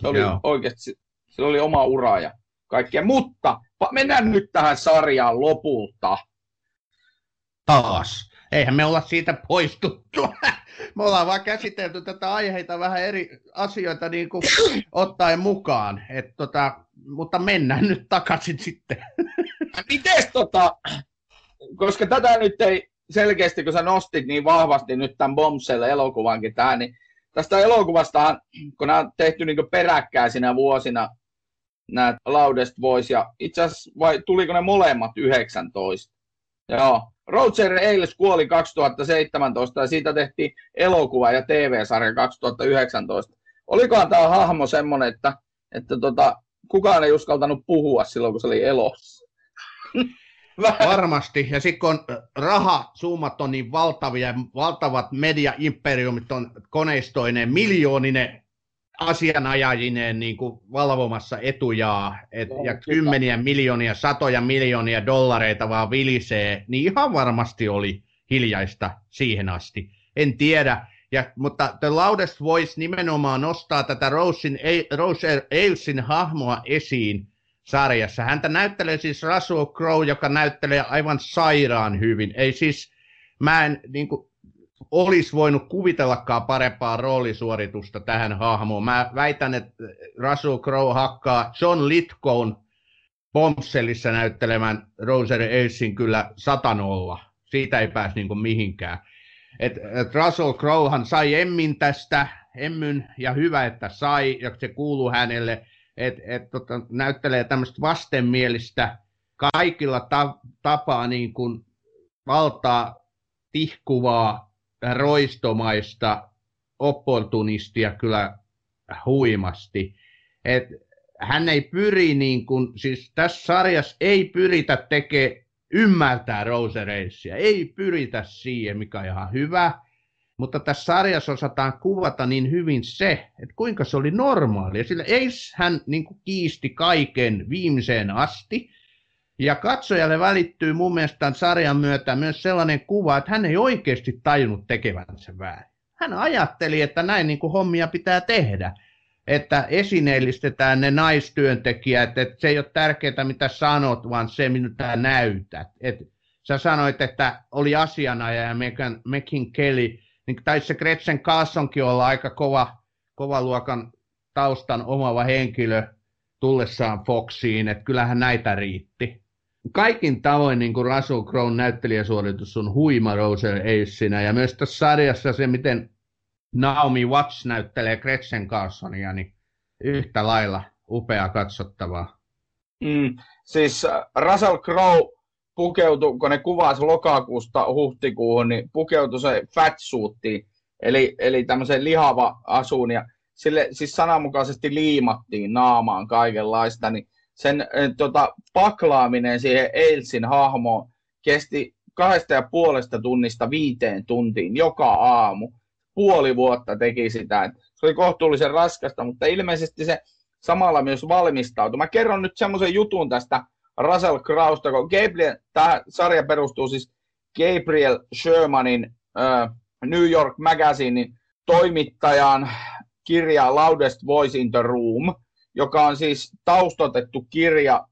Se oli Joo. oikeasti, se oli oma ura ja kaikkea. Mutta mennään nyt tähän sarjaan lopulta. Taas. Eihän me olla siitä poistuttu. *laughs* Me ollaan vaan käsitelty tätä aiheita vähän eri asioita niin kuin *clears throat* ottaen mukaan. Et tota, mutta mennään nyt takaisin sitten. Mites tota, koska tätä nyt ei selkeästi, kun sä nostit niin vahvasti nyt tämän Bombshell-elokuvankin tähän, niin tästä elokuvastahan, kun nämä on tehty niin peräkkäisinä vuosina, nämä Loudest Voice, ja itse asiassa vai tuliko ne molemmat 19? Joo. Roger Ailes kuoli 2017 ja siitä tehtiin elokuva ja TV-sarja 2019. Olikohan tämä hahmo semmoinen, että, että tota, kukaan ei uskaltanut puhua silloin, kun se oli elossa? *laughs* Varmasti. Ja sitten kun rahasummat on niin valtavia, valtavat media-imperiumit on koneistoineen, miljooninen asianajajineen niin kuin valvomassa etujaa, et, no, ja kymmeniä miljoonia, satoja miljoonia dollareita vaan vilisee, niin ihan varmasti oli hiljaista siihen asti. En tiedä, ja, mutta The Loudest Voice nimenomaan nostaa tätä Rosein, Rose Ailesin hahmoa esiin, sarjassa. Häntä näyttelee siis Russell Crowe, joka näyttelee aivan sairaan hyvin. Ei siis, mä en niin kuin, olisi voinut kuvitellakaan parempaa roolisuoritusta tähän hahmoon. Mä väitän, että Russell Crowe hakkaa John Litkoon Bombshellissa näyttelemään Roser Ailesin kyllä satanolla. Siitä ei pääse niin mihinkään. Et, et Russell Crowehan sai Emmin tästä, Emmyn, ja hyvä, että sai, ja se kuuluu hänelle että et, tota, näyttelee tämmöistä vastenmielistä kaikilla ta- tapaa niin kuin valtaa tihkuvaa, roistomaista opportunistia kyllä huimasti. Et hän ei pyri, niin kuin, siis tässä sarjassa ei pyritä tekemään ymmärtää Rose ei pyritä siihen, mikä on ihan hyvä, mutta tässä sarjassa osataan kuvata niin hyvin se, että kuinka se oli normaalia. Sillä ei hän niin kuin kiisti kaiken viimeiseen asti. Ja katsojalle välittyy mun mielestä sarjan myötä myös sellainen kuva, että hän ei oikeasti tajunnut tekevänsä väärin. Hän ajatteli, että näin niin kuin hommia pitää tehdä. Että esineellistetään ne naistyöntekijät, että se ei ole tärkeää mitä sanot, vaan se mitä näytät. Et sä sanoit, että oli asianajaja ja Mekin Kelly niin taisi se Gretchen Carsonkin olla aika kova, kova luokan taustan omava henkilö. tullessaan Foxiin, että kyllähän näitä riitti. Kaikin tavoin niin kuin Russell Crowe näyttelijäsuoritus on huima Roser Aceina, ja myös tässä sarjassa se, miten Naomi Watts näyttelee Gretchen Carsonia, niin yhtä lailla upea katsottavaa. Mm, siis äh, Russell Crowe pukeutui, kun ne kuvasi lokakuusta huhtikuuhun, niin pukeutui se fatsuuttiin, eli, eli tämmöisen lihava asuun, ja sille siis sananmukaisesti liimattiin naamaan kaikenlaista, niin sen äh, tota, paklaaminen siihen Ailsin hahmoon kesti kahdesta ja puolesta tunnista viiteen tuntiin joka aamu. Puoli vuotta teki sitä. Se oli kohtuullisen raskasta, mutta ilmeisesti se samalla myös valmistautui. Mä kerron nyt semmoisen jutun tästä Russell Krausta, kun Gabriel, tämä sarja perustuu siis Gabriel Shermanin äh, New York Magazinein toimittajan kirja Loudest Voice in the Room, joka on siis taustotettu kirja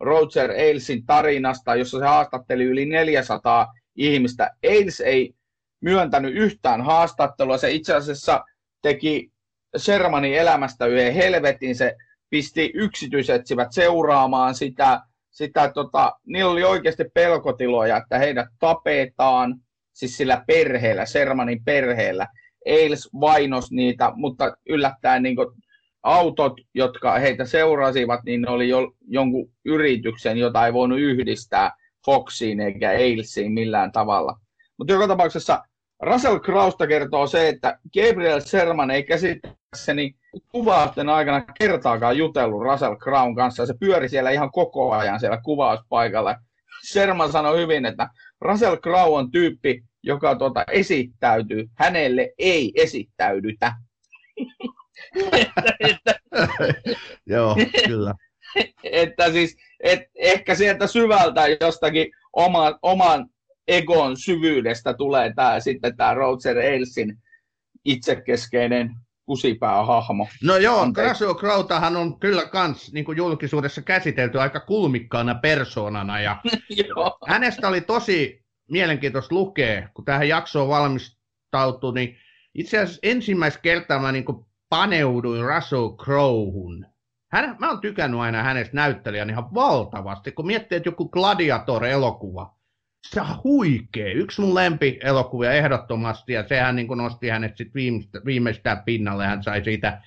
Roger Ailesin tarinasta, jossa se haastatteli yli 400 ihmistä. Ailes ei myöntänyt yhtään haastattelua. Se itse asiassa teki Shermanin elämästä yhden helvetin. Se pisti yksityisetsivät seuraamaan sitä. sitä tota, niillä oli oikeasti pelkotiloja, että heidät tapetaan, siis sillä perheellä, Shermanin perheellä. Eils vainos niitä, mutta yllättäen niin autot, jotka heitä seurasivat, niin ne oli jo, jonkun yrityksen, jota ei voinut yhdistää Foxiin eikä Ailesiin millään tavalla. Mutta joka tapauksessa Russell Krausta kertoo se, että Gabriel Sherman ei käsittääkseni kuvausten aikana kertaakaan jutellut Russell Crown kanssa. Se pyöri siellä ihan koko ajan siellä kuvauspaikalla. Sherman sanoi hyvin, että Russell Crowe on tyyppi, joka tuota esittäytyy. Hänelle ei esittäydytä. *laughs* *laughs* Joo, kyllä. *laughs* että siis, et ehkä sieltä syvältä jostakin oma, oman egon syvyydestä tulee tää, sitten tämä Roger Ailesin itsekeskeinen kusipäähahmo. No joo, Krasio Krautahan on kyllä kans niin kuin julkisuudessa käsitelty aika kulmikkaana persoonana ja *laughs* hänestä oli tosi mielenkiintoista lukea, kun tähän jaksoon valmistautui, niin itse asiassa ensimmäistä kertaa mä niin kuin paneuduin Russell Crowhun. Hän, mä oon tykännyt aina hänestä näyttelijän ihan valtavasti, kun miettii, että joku Gladiator-elokuva, se on huikea. Yksi mun lempi elokuvia ehdottomasti, ja sehän niin nosti hänet viimeistä, viimeistään pinnalle. Hän sai siitä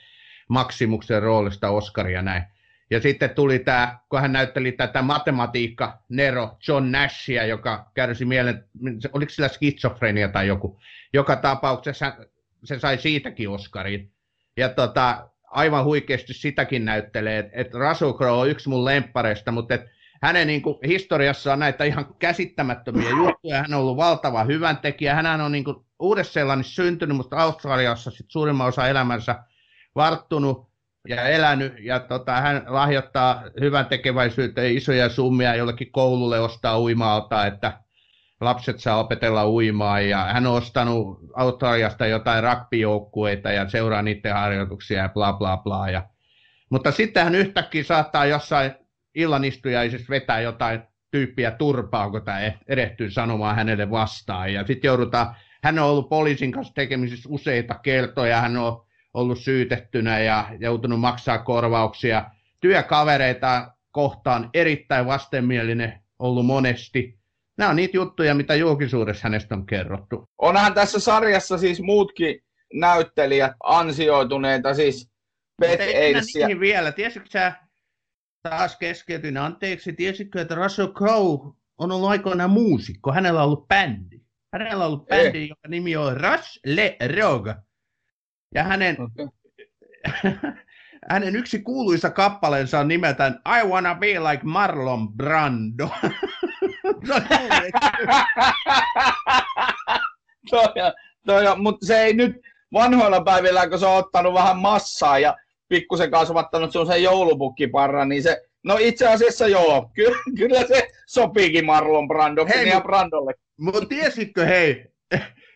Maksimuksen roolista Oscaria näin. Ja sitten tuli tämä, kun hän näytteli tätä matematiikka Nero John Nashia, joka kärsi mielen, oliko sillä skitsofrenia tai joku. Joka tapauksessa se sai siitäkin Oscarin. Ja tota, aivan huikeasti sitäkin näyttelee, että Russell Crowe on yksi mun lemppareista, mutta et hänen niin kuin, historiassa on näitä ihan käsittämättömiä juttuja. Hän on ollut valtava hyvän tekijä. Hän on niin kuin, Uudessa-Seelannissa syntynyt, mutta Australiassa sit suurimman osa elämänsä varttunut ja elänyt. Ja tota, hän lahjoittaa hyvän tekeväisyyteen isoja summia jollekin koululle ostaa uimaalta, että lapset saa opetella uimaan. Ja hän on ostanut Australiasta jotain rugbyjoukkueita ja seuraa niiden harjoituksia ja bla bla bla. Ja, mutta sitten hän yhtäkkiä saattaa jossain illanistujaisessa vetää jotain tyyppiä turpaa, kun tämä erehtyy sanomaan hänelle vastaan. Ja sitten joudutaan, hän on ollut poliisin kanssa tekemisissä useita kertoja, hän on ollut syytettynä ja joutunut maksaa korvauksia. Työkavereita kohtaan erittäin vastenmielinen ollut monesti. Nämä on niitä juttuja, mitä julkisuudessa hänestä on kerrottu. Onhan tässä sarjassa siis muutkin näyttelijät ansioituneita, siis Beth Ailesia. vielä. Tiesitkö sä, taas keskeytyin. Anteeksi, tiesitkö, että Russell Crowe on ollut aikoinaan muusikko? Hänellä on ollut bändi. Hänellä on ollut bändi, Ei. jonka nimi on Rush Le Rogue. Ja hänen, okay. *laughs* hänen yksi kuuluisa kappaleensa on nimeltään I Wanna Be Like Marlon Brando. *laughs* toi, toi, mutta se ei nyt vanhoilla päivillä, kun se on ottanut vähän massaa ja pikkusen kasvattanut sen joulupukkiparran, niin se, no itse asiassa joo, kyllä, kyllä se sopiikin Marlon Brando hei, ja Brandolle. Mutta tiesitkö hei,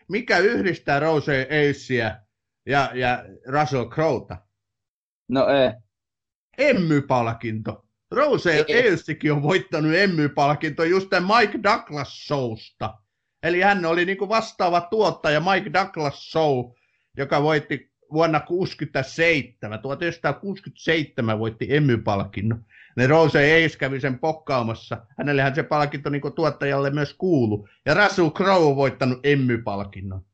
mikä yhdistää Rose Acea ja, ja Russell Crowta? No ei. Emmy-palkinto. Rose Acekin on voittanut Emmy-palkinto just tämän Mike Douglas Showsta. Eli hän oli niinku vastaava tuottaja Mike Douglas Show, joka voitti vuonna 67, 1967 voitti Emmy-palkinnon. Ne Rose Hayes kävi sen pokkaamassa. Hänellehän se palkinto niin tuottajalle myös kuulu. Ja Russell Crowe on voittanut Emmy-palkinnon.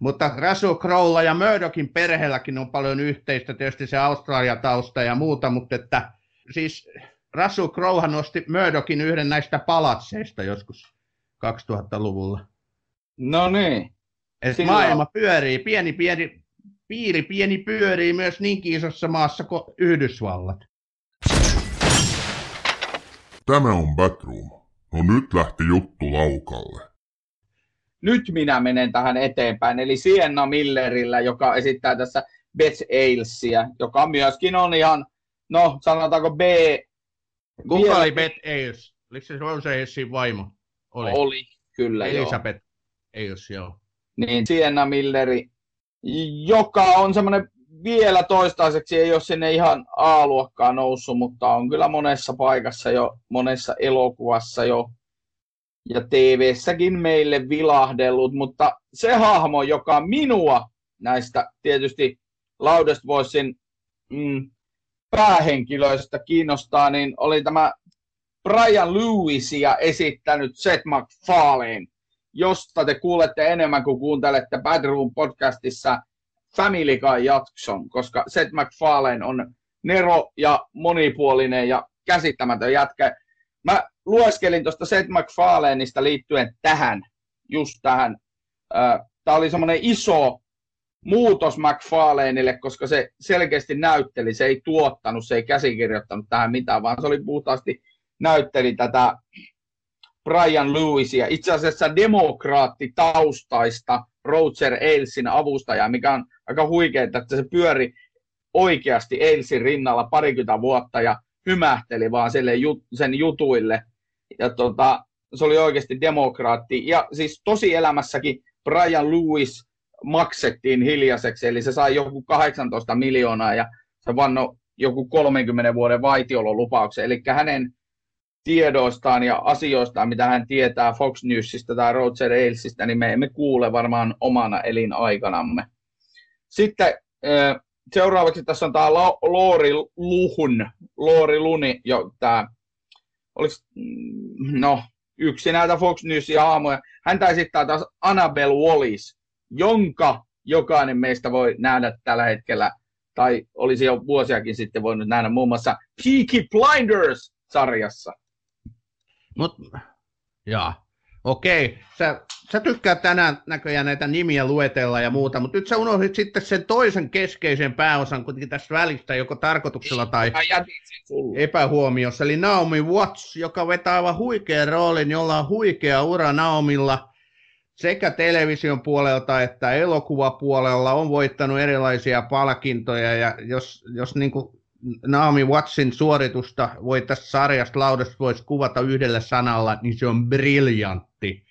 Mutta Russell Crowella ja Murdochin perheelläkin on paljon yhteistä, tietysti se Australia-tausta ja muuta, mutta että siis Russell Crowehan nosti Murdochin yhden näistä palatseista joskus 2000-luvulla. No niin. Et Sillä... maailma pyörii, pieni, pieni, piiri pieni pyörii myös niinkin isossa maassa kuin Yhdysvallat. Tämä on Batroom. No nyt lähti juttu laukalle. Nyt minä menen tähän eteenpäin, eli Sienna Millerillä, joka esittää tässä Beth Ailesia, joka myöskin on ihan, no sanotaanko B... Kuka oli Beth Ailes? Oliko se Rose Ailesin vaimo? Oli. Oli, kyllä Elisabeth joo. Ailes, joo. Niin Sienna Milleri, joka on semmoinen vielä toistaiseksi ei ole sinne ihan A-luokkaan noussut, mutta on kyllä monessa paikassa jo, monessa elokuvassa jo ja TV-säkin meille vilahdellut, mutta se hahmo, joka minua näistä tietysti Loudest Voicein mm, päähenkilöistä kiinnostaa, niin oli tämä Brian Lewisia esittänyt Seth MacFarlane, josta te kuulette enemmän kuin kuuntelette Badroom podcastissa Family Guy jakson, koska Seth MacFarlane on nero ja monipuolinen ja käsittämätön jätkä. Mä lueskelin tuosta Seth MacFarlaneista liittyen tähän, just tähän. Tämä oli semmoinen iso muutos McFarlaneille, koska se selkeästi näytteli, se ei tuottanut, se ei käsikirjoittanut tähän mitään, vaan se oli puhtaasti näytteli tätä Brian Lewisia, itse asiassa demokraattitaustaista Roger Ailesin avustajaa, mikä on aika huikeaa, että se pyöri oikeasti Ailesin rinnalla parikymmentä vuotta ja hymähteli vaan sille jut, sen jutuille. Ja tota, se oli oikeasti demokraatti. Ja siis tosielämässäkin Brian Lewis maksettiin hiljaiseksi, eli se sai joku 18 miljoonaa ja se vanno joku 30 vuoden vaitiololupauksen. Eli hänen tiedoistaan ja asioistaan, mitä hän tietää Fox Newsista tai Roger Ailesista, niin me emme kuule varmaan omana elinaikanamme. Sitten seuraavaksi tässä on tämä Loori Luhun, Loori Luni, jo tämä olisi, mm, no, yksi näitä Fox Newsin haamoja. Häntä esittää taas Annabelle Wallis, jonka jokainen meistä voi nähdä tällä hetkellä, tai olisi jo vuosiakin sitten voinut nähdä muun muassa Peaky Blinders-sarjassa. Mut, jaa. Okei, sä, sä tykkäät tänään näköjään näitä nimiä luetella ja muuta, mutta nyt sä unohdit sitten sen toisen keskeisen pääosan kuitenkin tässä välistä, joko tarkoituksella tai epähuomiossa, eli Naomi Watts, joka vetää aivan huikean roolin, jolla on huikea ura Naomilla sekä television puolelta että elokuvapuolella on voittanut erilaisia palkintoja, ja jos, jos niin kuin Naomi Wattsin suoritusta voi tästä sarjasta laudasta voisi kuvata yhdellä sanalla, niin se on briljantti.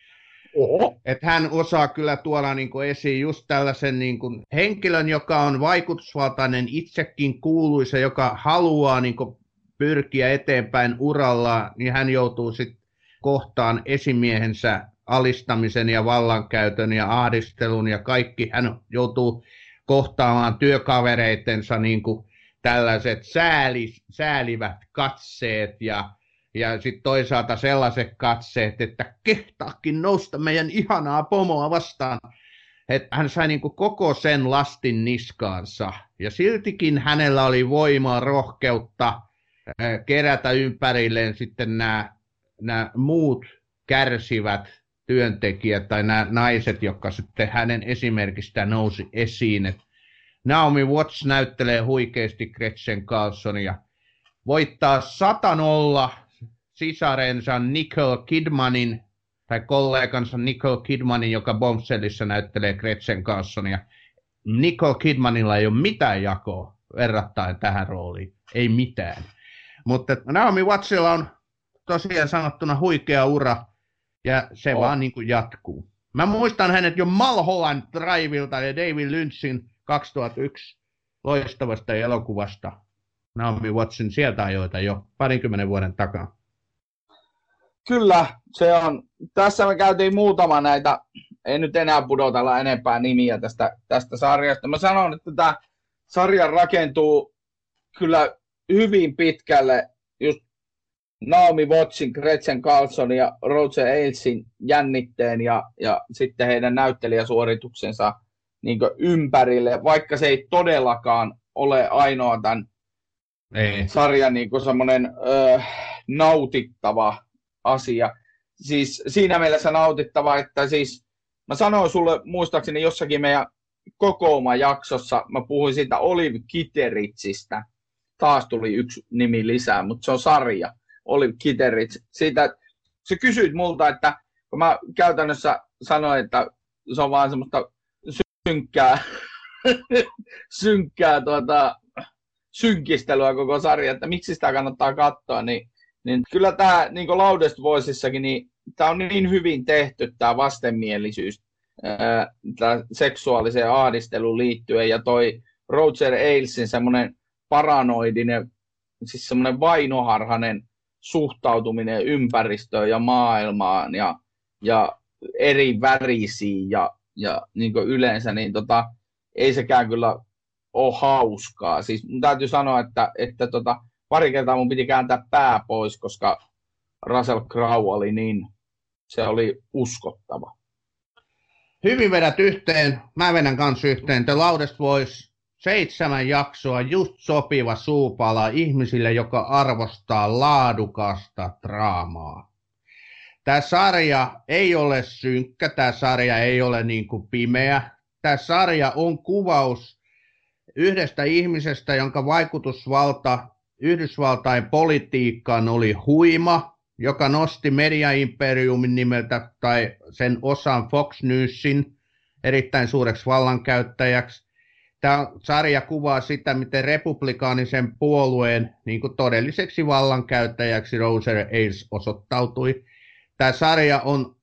Oho. Et hän osaa kyllä tuoda niin kuin esiin just tällaisen niin kuin henkilön, joka on vaikutusvaltainen, itsekin kuuluisa, joka haluaa niin kuin pyrkiä eteenpäin uralla, niin hän joutuu sitten kohtaan esimiehensä alistamisen ja vallankäytön ja ahdistelun ja kaikki. Hän joutuu kohtaamaan työkavereitensa niin kuin tällaiset sääli, säälivät katseet ja, ja sitten toisaalta sellaiset katseet, että kehtaakin nousta meidän ihanaa pomoa vastaan. Että hän sai niin koko sen lastin niskaansa ja siltikin hänellä oli voimaa, rohkeutta kerätä ympärilleen sitten nämä, nämä muut kärsivät työntekijät tai nämä naiset, jotka sitten hänen esimerkistään nousi esiin. Että Naomi Watts näyttelee huikeasti Gretchen Carlsonia. Voittaa 100 sisarensa Nicole Kidmanin, tai kollegansa Nicole Kidmanin, joka Bombshellissa näyttelee Gretchen Carlsonia. Nicole Kidmanilla ei ole mitään jakoa verrattain tähän rooliin. Ei mitään. Mutta Naomi Wattsilla on tosiaan sanottuna huikea ura, ja se oh. vaan niin kuin jatkuu. Mä muistan hänet jo Malholland Driveilta ja David Lynchin 2001 loistavasta elokuvasta Naomi Watson sieltä ajoita jo parinkymmenen vuoden takaa. Kyllä, se on. Tässä me käytiin muutama näitä ei nyt enää pudotella enempää nimiä tästä, tästä sarjasta. Mä sanon, että tämä sarja rakentuu kyllä hyvin pitkälle just Naomi Watsin, Gretchen Carlson ja Roger Ailesin jännitteen ja, ja sitten heidän näyttelijäsuorituksensa niin ympärille, vaikka se ei todellakaan ole ainoa tämän ei. sarjan niin semmoinen nautittava asia. Siis siinä mielessä nautittava, että siis mä sanoin sulle muistaakseni jossakin meidän kokooma-jaksossa, mä puhuin siitä Olive Kiteritsistä. Taas tuli yksi nimi lisää, mutta se on sarja. Olive Kiterits. Siitä, se kysyit multa, että kun mä käytännössä sanoin, että se on vaan semmoista synkkää, *laughs* synkkää tuota, synkistelyä koko sarja, että miksi sitä kannattaa katsoa, niin, niin kyllä tämä niin kuin Loudest Voicessakin, niin tämä on niin hyvin tehty tämä vastenmielisyys ää, seksuaaliseen ahdisteluun liittyen ja toi Roger Ailesin semmoinen paranoidinen, siis semmoinen vainoharhainen suhtautuminen ympäristöön ja maailmaan ja, ja eri värisiin ja, ja niin yleensä, niin tota, ei sekään kyllä ole hauskaa. Siis mun täytyy sanoa, että, että tota, pari kertaa mun piti kääntää pää pois, koska Russell Crowe oli niin, se oli uskottava. Hyvin vedät yhteen, mä vedän kanssa yhteen. The Loudest Voice, seitsemän jaksoa, just sopiva suupala ihmisille, joka arvostaa laadukasta draamaa. Tämä sarja ei ole synkkä, tämä sarja ei ole niin kuin pimeä. Tämä sarja on kuvaus yhdestä ihmisestä, jonka vaikutusvalta Yhdysvaltain politiikkaan oli huima, joka nosti mediaimperiumin nimeltä tai sen osan Fox Newsin erittäin suureksi vallankäyttäjäksi. Tämä sarja kuvaa sitä, miten republikaanisen puolueen niin kuin todelliseksi vallankäyttäjäksi Roger Ailes osoittautui. Tämä sarja on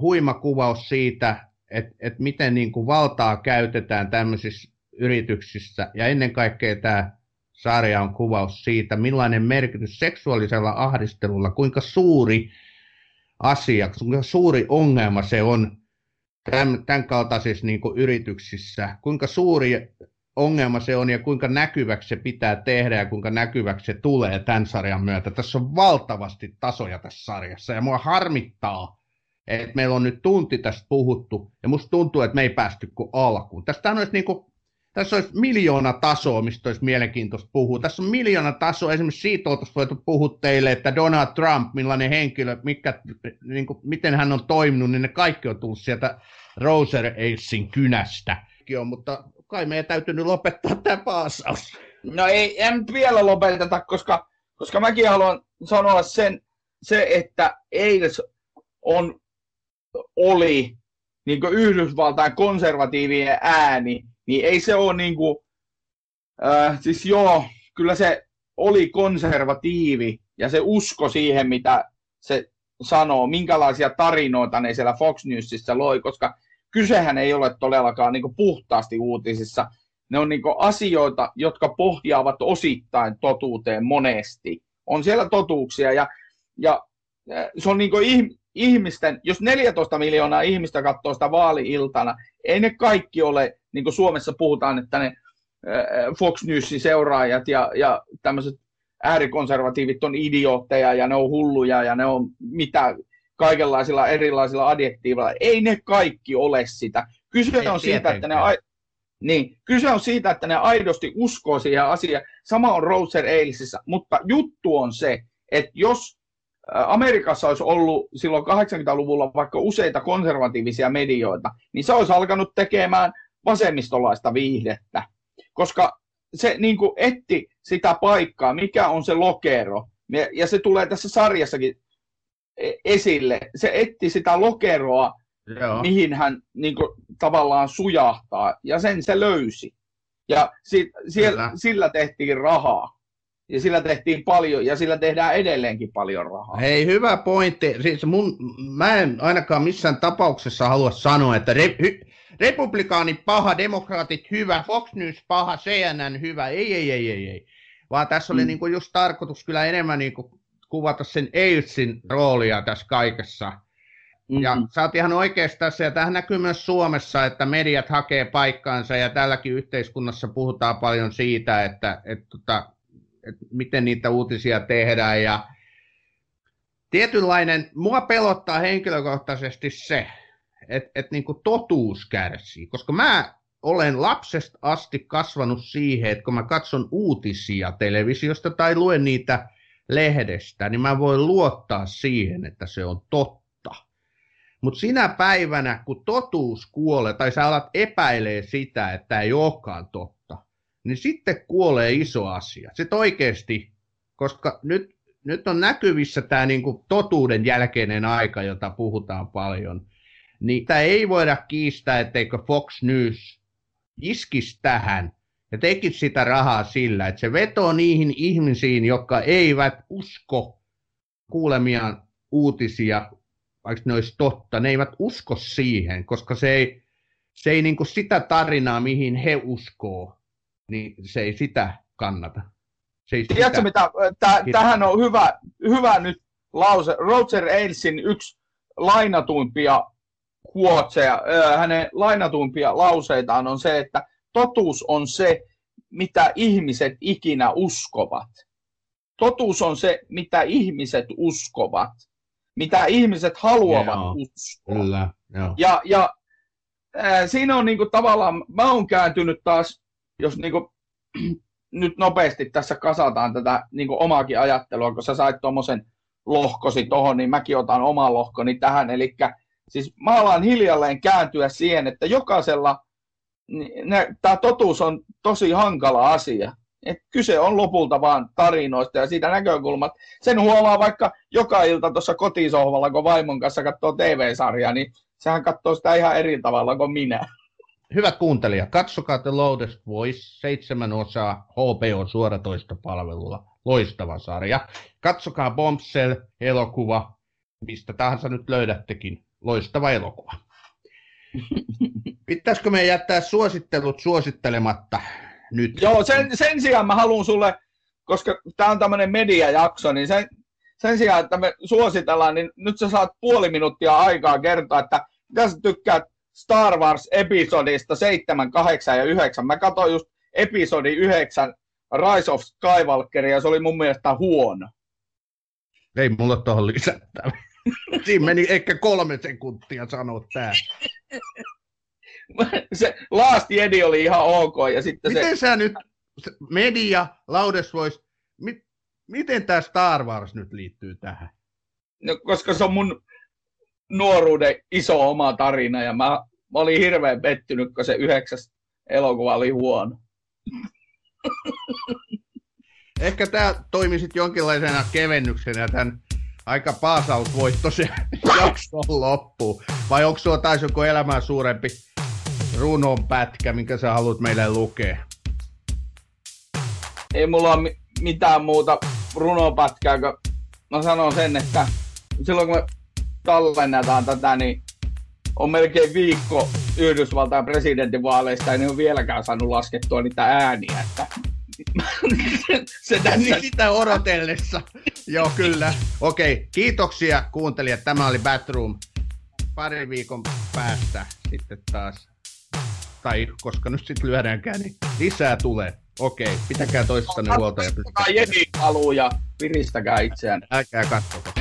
huima kuvaus siitä, että, että miten niin kuin valtaa käytetään tämmöisissä yrityksissä. Ja ennen kaikkea tämä sarja on kuvaus siitä, millainen merkitys seksuaalisella ahdistelulla, kuinka suuri asia, kuinka suuri ongelma se on tämän, tämän kaltaisissa niin yrityksissä, kuinka suuri ongelma se on ja kuinka näkyväksi se pitää tehdä ja kuinka näkyväksi se tulee tämän sarjan myötä. Tässä on valtavasti tasoja tässä sarjassa ja mua harmittaa, että meillä on nyt tunti tästä puhuttu ja musta tuntuu, että me ei päästy kuin alkuun. Tästä on niin kuin tässä olisi miljoona tasoa, mistä olisi mielenkiintoista puhua. Tässä on miljoona tasoa, esimerkiksi siitä oltaisiin voitu puhua teille, että Donald Trump, millainen henkilö, mikä, niin kuin, miten hän on toiminut, niin ne kaikki on tullut sieltä Roser Ailesin kynästä. Mutta kai meidän täytyy nyt lopettaa tämä paasaus. No ei, en vielä lopeteta, koska, koska mäkin haluan sanoa sen, se, että Ailes on, oli niin Yhdysvaltain konservatiivien ääni niin ei se ole niin kuin, äh, siis joo, kyllä se oli konservatiivi ja se usko siihen, mitä se sanoo, minkälaisia tarinoita ne siellä Fox Newsissa loi, koska kysehän ei ole todellakaan niin puhtaasti uutisissa. Ne on niin asioita, jotka pohjaavat osittain totuuteen monesti. On siellä totuuksia ja, ja se on niin ihmisten, jos 14 miljoonaa ihmistä katsoo sitä vaali-iltana, ei ne kaikki ole niin kuin Suomessa puhutaan, että ne Fox Newsin seuraajat ja, ja tämmöiset äärikonservatiivit on idiootteja ja ne on hulluja ja ne on mitä kaikenlaisilla erilaisilla adjektiiveilla. Ei ne kaikki ole sitä. Kyse Ei on siitä, että ne, niin, kyse on siitä, että ne aidosti uskoo siihen asiaan. Sama on Roger Ailesissa, mutta juttu on se, että jos Amerikassa olisi ollut silloin 80-luvulla vaikka useita konservatiivisia medioita, niin se olisi alkanut tekemään vasemmistolaista viihdettä, koska se niin kuin etti sitä paikkaa, mikä on se lokero, ja se tulee tässä sarjassakin esille. Se etti sitä lokeroa, Joo. mihin hän niin kuin, tavallaan sujahtaa, ja sen se löysi. Ja si- siellä, sillä tehtiin rahaa. Ja sillä tehtiin paljon, ja sillä tehdään edelleenkin paljon rahaa. Hei, hyvä pointti. Siis mun, mä en ainakaan missään tapauksessa halua sanoa, että re, hy, republikaanit paha, demokraatit hyvä, Fox News paha, CNN hyvä, ei, ei, ei, ei, ei. Vaan tässä oli mm. niinku just tarkoitus kyllä enemmän niinku kuvata sen Ailesin roolia tässä kaikessa. Mm-hmm. Ja sä oot ihan oikeassa tässä, ja tähän näkyy myös Suomessa, että mediat hakee paikkaansa, ja tälläkin yhteiskunnassa puhutaan paljon siitä, että, että, että, että miten niitä uutisia tehdään, ja tietynlainen, mua pelottaa henkilökohtaisesti se, että, että niin totuus kärsii, koska mä olen lapsesta asti kasvanut siihen, että kun mä katson uutisia televisiosta tai luen niitä lehdestä, niin mä voin luottaa siihen, että se on totta. Mutta sinä päivänä, kun totuus kuolee, tai sä alat epäilee sitä, että ei olekaan totta, niin sitten kuolee iso asia. Sitten oikeasti, koska nyt, nyt on näkyvissä tämä niinku totuuden jälkeinen aika, jota puhutaan paljon, niin tämä ei voida kiistää, etteikö Fox News iskisi tähän ja tekisi sitä rahaa sillä, että se vetoo niihin ihmisiin, jotka eivät usko kuulemiaan uutisia, vaikka ne olisi totta, ne eivät usko siihen, koska se ei, se ei niin kuin sitä tarinaa, mihin he uskoo, niin se ei sitä kannata. Se ei Tiedätkö sitä... mitä, Täh, tähän on hyvä, hyvä nyt lause. Roger Ailesin yksi lainatuimpia kuotseja, hänen lainatuimpia lauseitaan on se, että totuus on se, mitä ihmiset ikinä uskovat. Totuus on se, mitä ihmiset uskovat mitä ihmiset haluavat joo, uskoa. Kyllä, joo. Ja, ja ää, siinä on niinku tavallaan, mä oon kääntynyt taas, jos niinku, *clears throat* nyt nopeasti tässä kasataan tätä niinku omaakin ajattelua, kun sä sait tuommoisen lohkosi tohon, niin mäkin otan oman lohkoni tähän. Eli siis mä alan hiljalleen kääntyä siihen, että jokaisella tämä totuus on tosi hankala asia. Et kyse on lopulta vaan tarinoista ja siitä näkökulmat. Sen huomaa vaikka joka ilta tuossa kotisohvalla, kun vaimon kanssa katsoo TV-sarjaa, niin sehän katsoo sitä ihan eri tavalla kuin minä. Hyvät kuuntelijat, katsokaa The Loudest Voice, seitsemän osaa HBO suoratoistopalvelulla. Loistava sarja. Katsokaa Bombshell-elokuva, mistä tahansa nyt löydättekin. Loistava elokuva. Pitäisikö me jättää suosittelut suosittelematta? nyt. Joo, sen, sen sijaan mä haluan sulle, koska tämä on tämmöinen mediajakso, niin sen, sen sijaan, että me suositellaan, niin nyt sä saat puoli minuuttia aikaa kertoa, että mitä sä tykkäät Star Wars-episodista 7, 8 ja 9. Mä katsoin just episodi 9 Rise of Skywalker ja se oli mun mielestä huono. Ei mulla tuohon lisättävä. Siinä meni ehkä kolme sekuntia sanoa tää. *laughs* se Last Jedi oli ihan ok. Ja sitten miten se... sä nyt, media, Laudes vois, mit, miten tämä Star Wars nyt liittyy tähän? No, koska se on mun nuoruuden iso oma tarina ja mä, mä olin hirveän pettynyt, kun se yhdeksäs elokuva oli huono. Ehkä tämä toimi sitten jonkinlaisena kevennyksenä tämän aika paasausvoittoisen *laughs* jakson loppuun. Vai onko sulla taas joku elämää suurempi runon pätkä, minkä sä haluat meille lukea? Ei mulla ole mitään muuta runopätkää, kun mä sanon sen, että silloin kun me tallennetaan tätä, niin on melkein viikko Yhdysvaltain presidentinvaaleista, ja ne on vieläkään saanut laskettua niitä ääniä. Että *laughs* se tässä... Niin sitä odotellessa. Joo, kyllä. Okei, okay. kiitoksia kuuntelijat. Tämä oli Batroom. Pari viikon päästä sitten taas tai koska nyt sitten lyödäänkään, niin lisää tulee. Okei, pitäkää toistanne huolta. Ja pystykää. ja piristäkää itseään. Älkää katsokaa.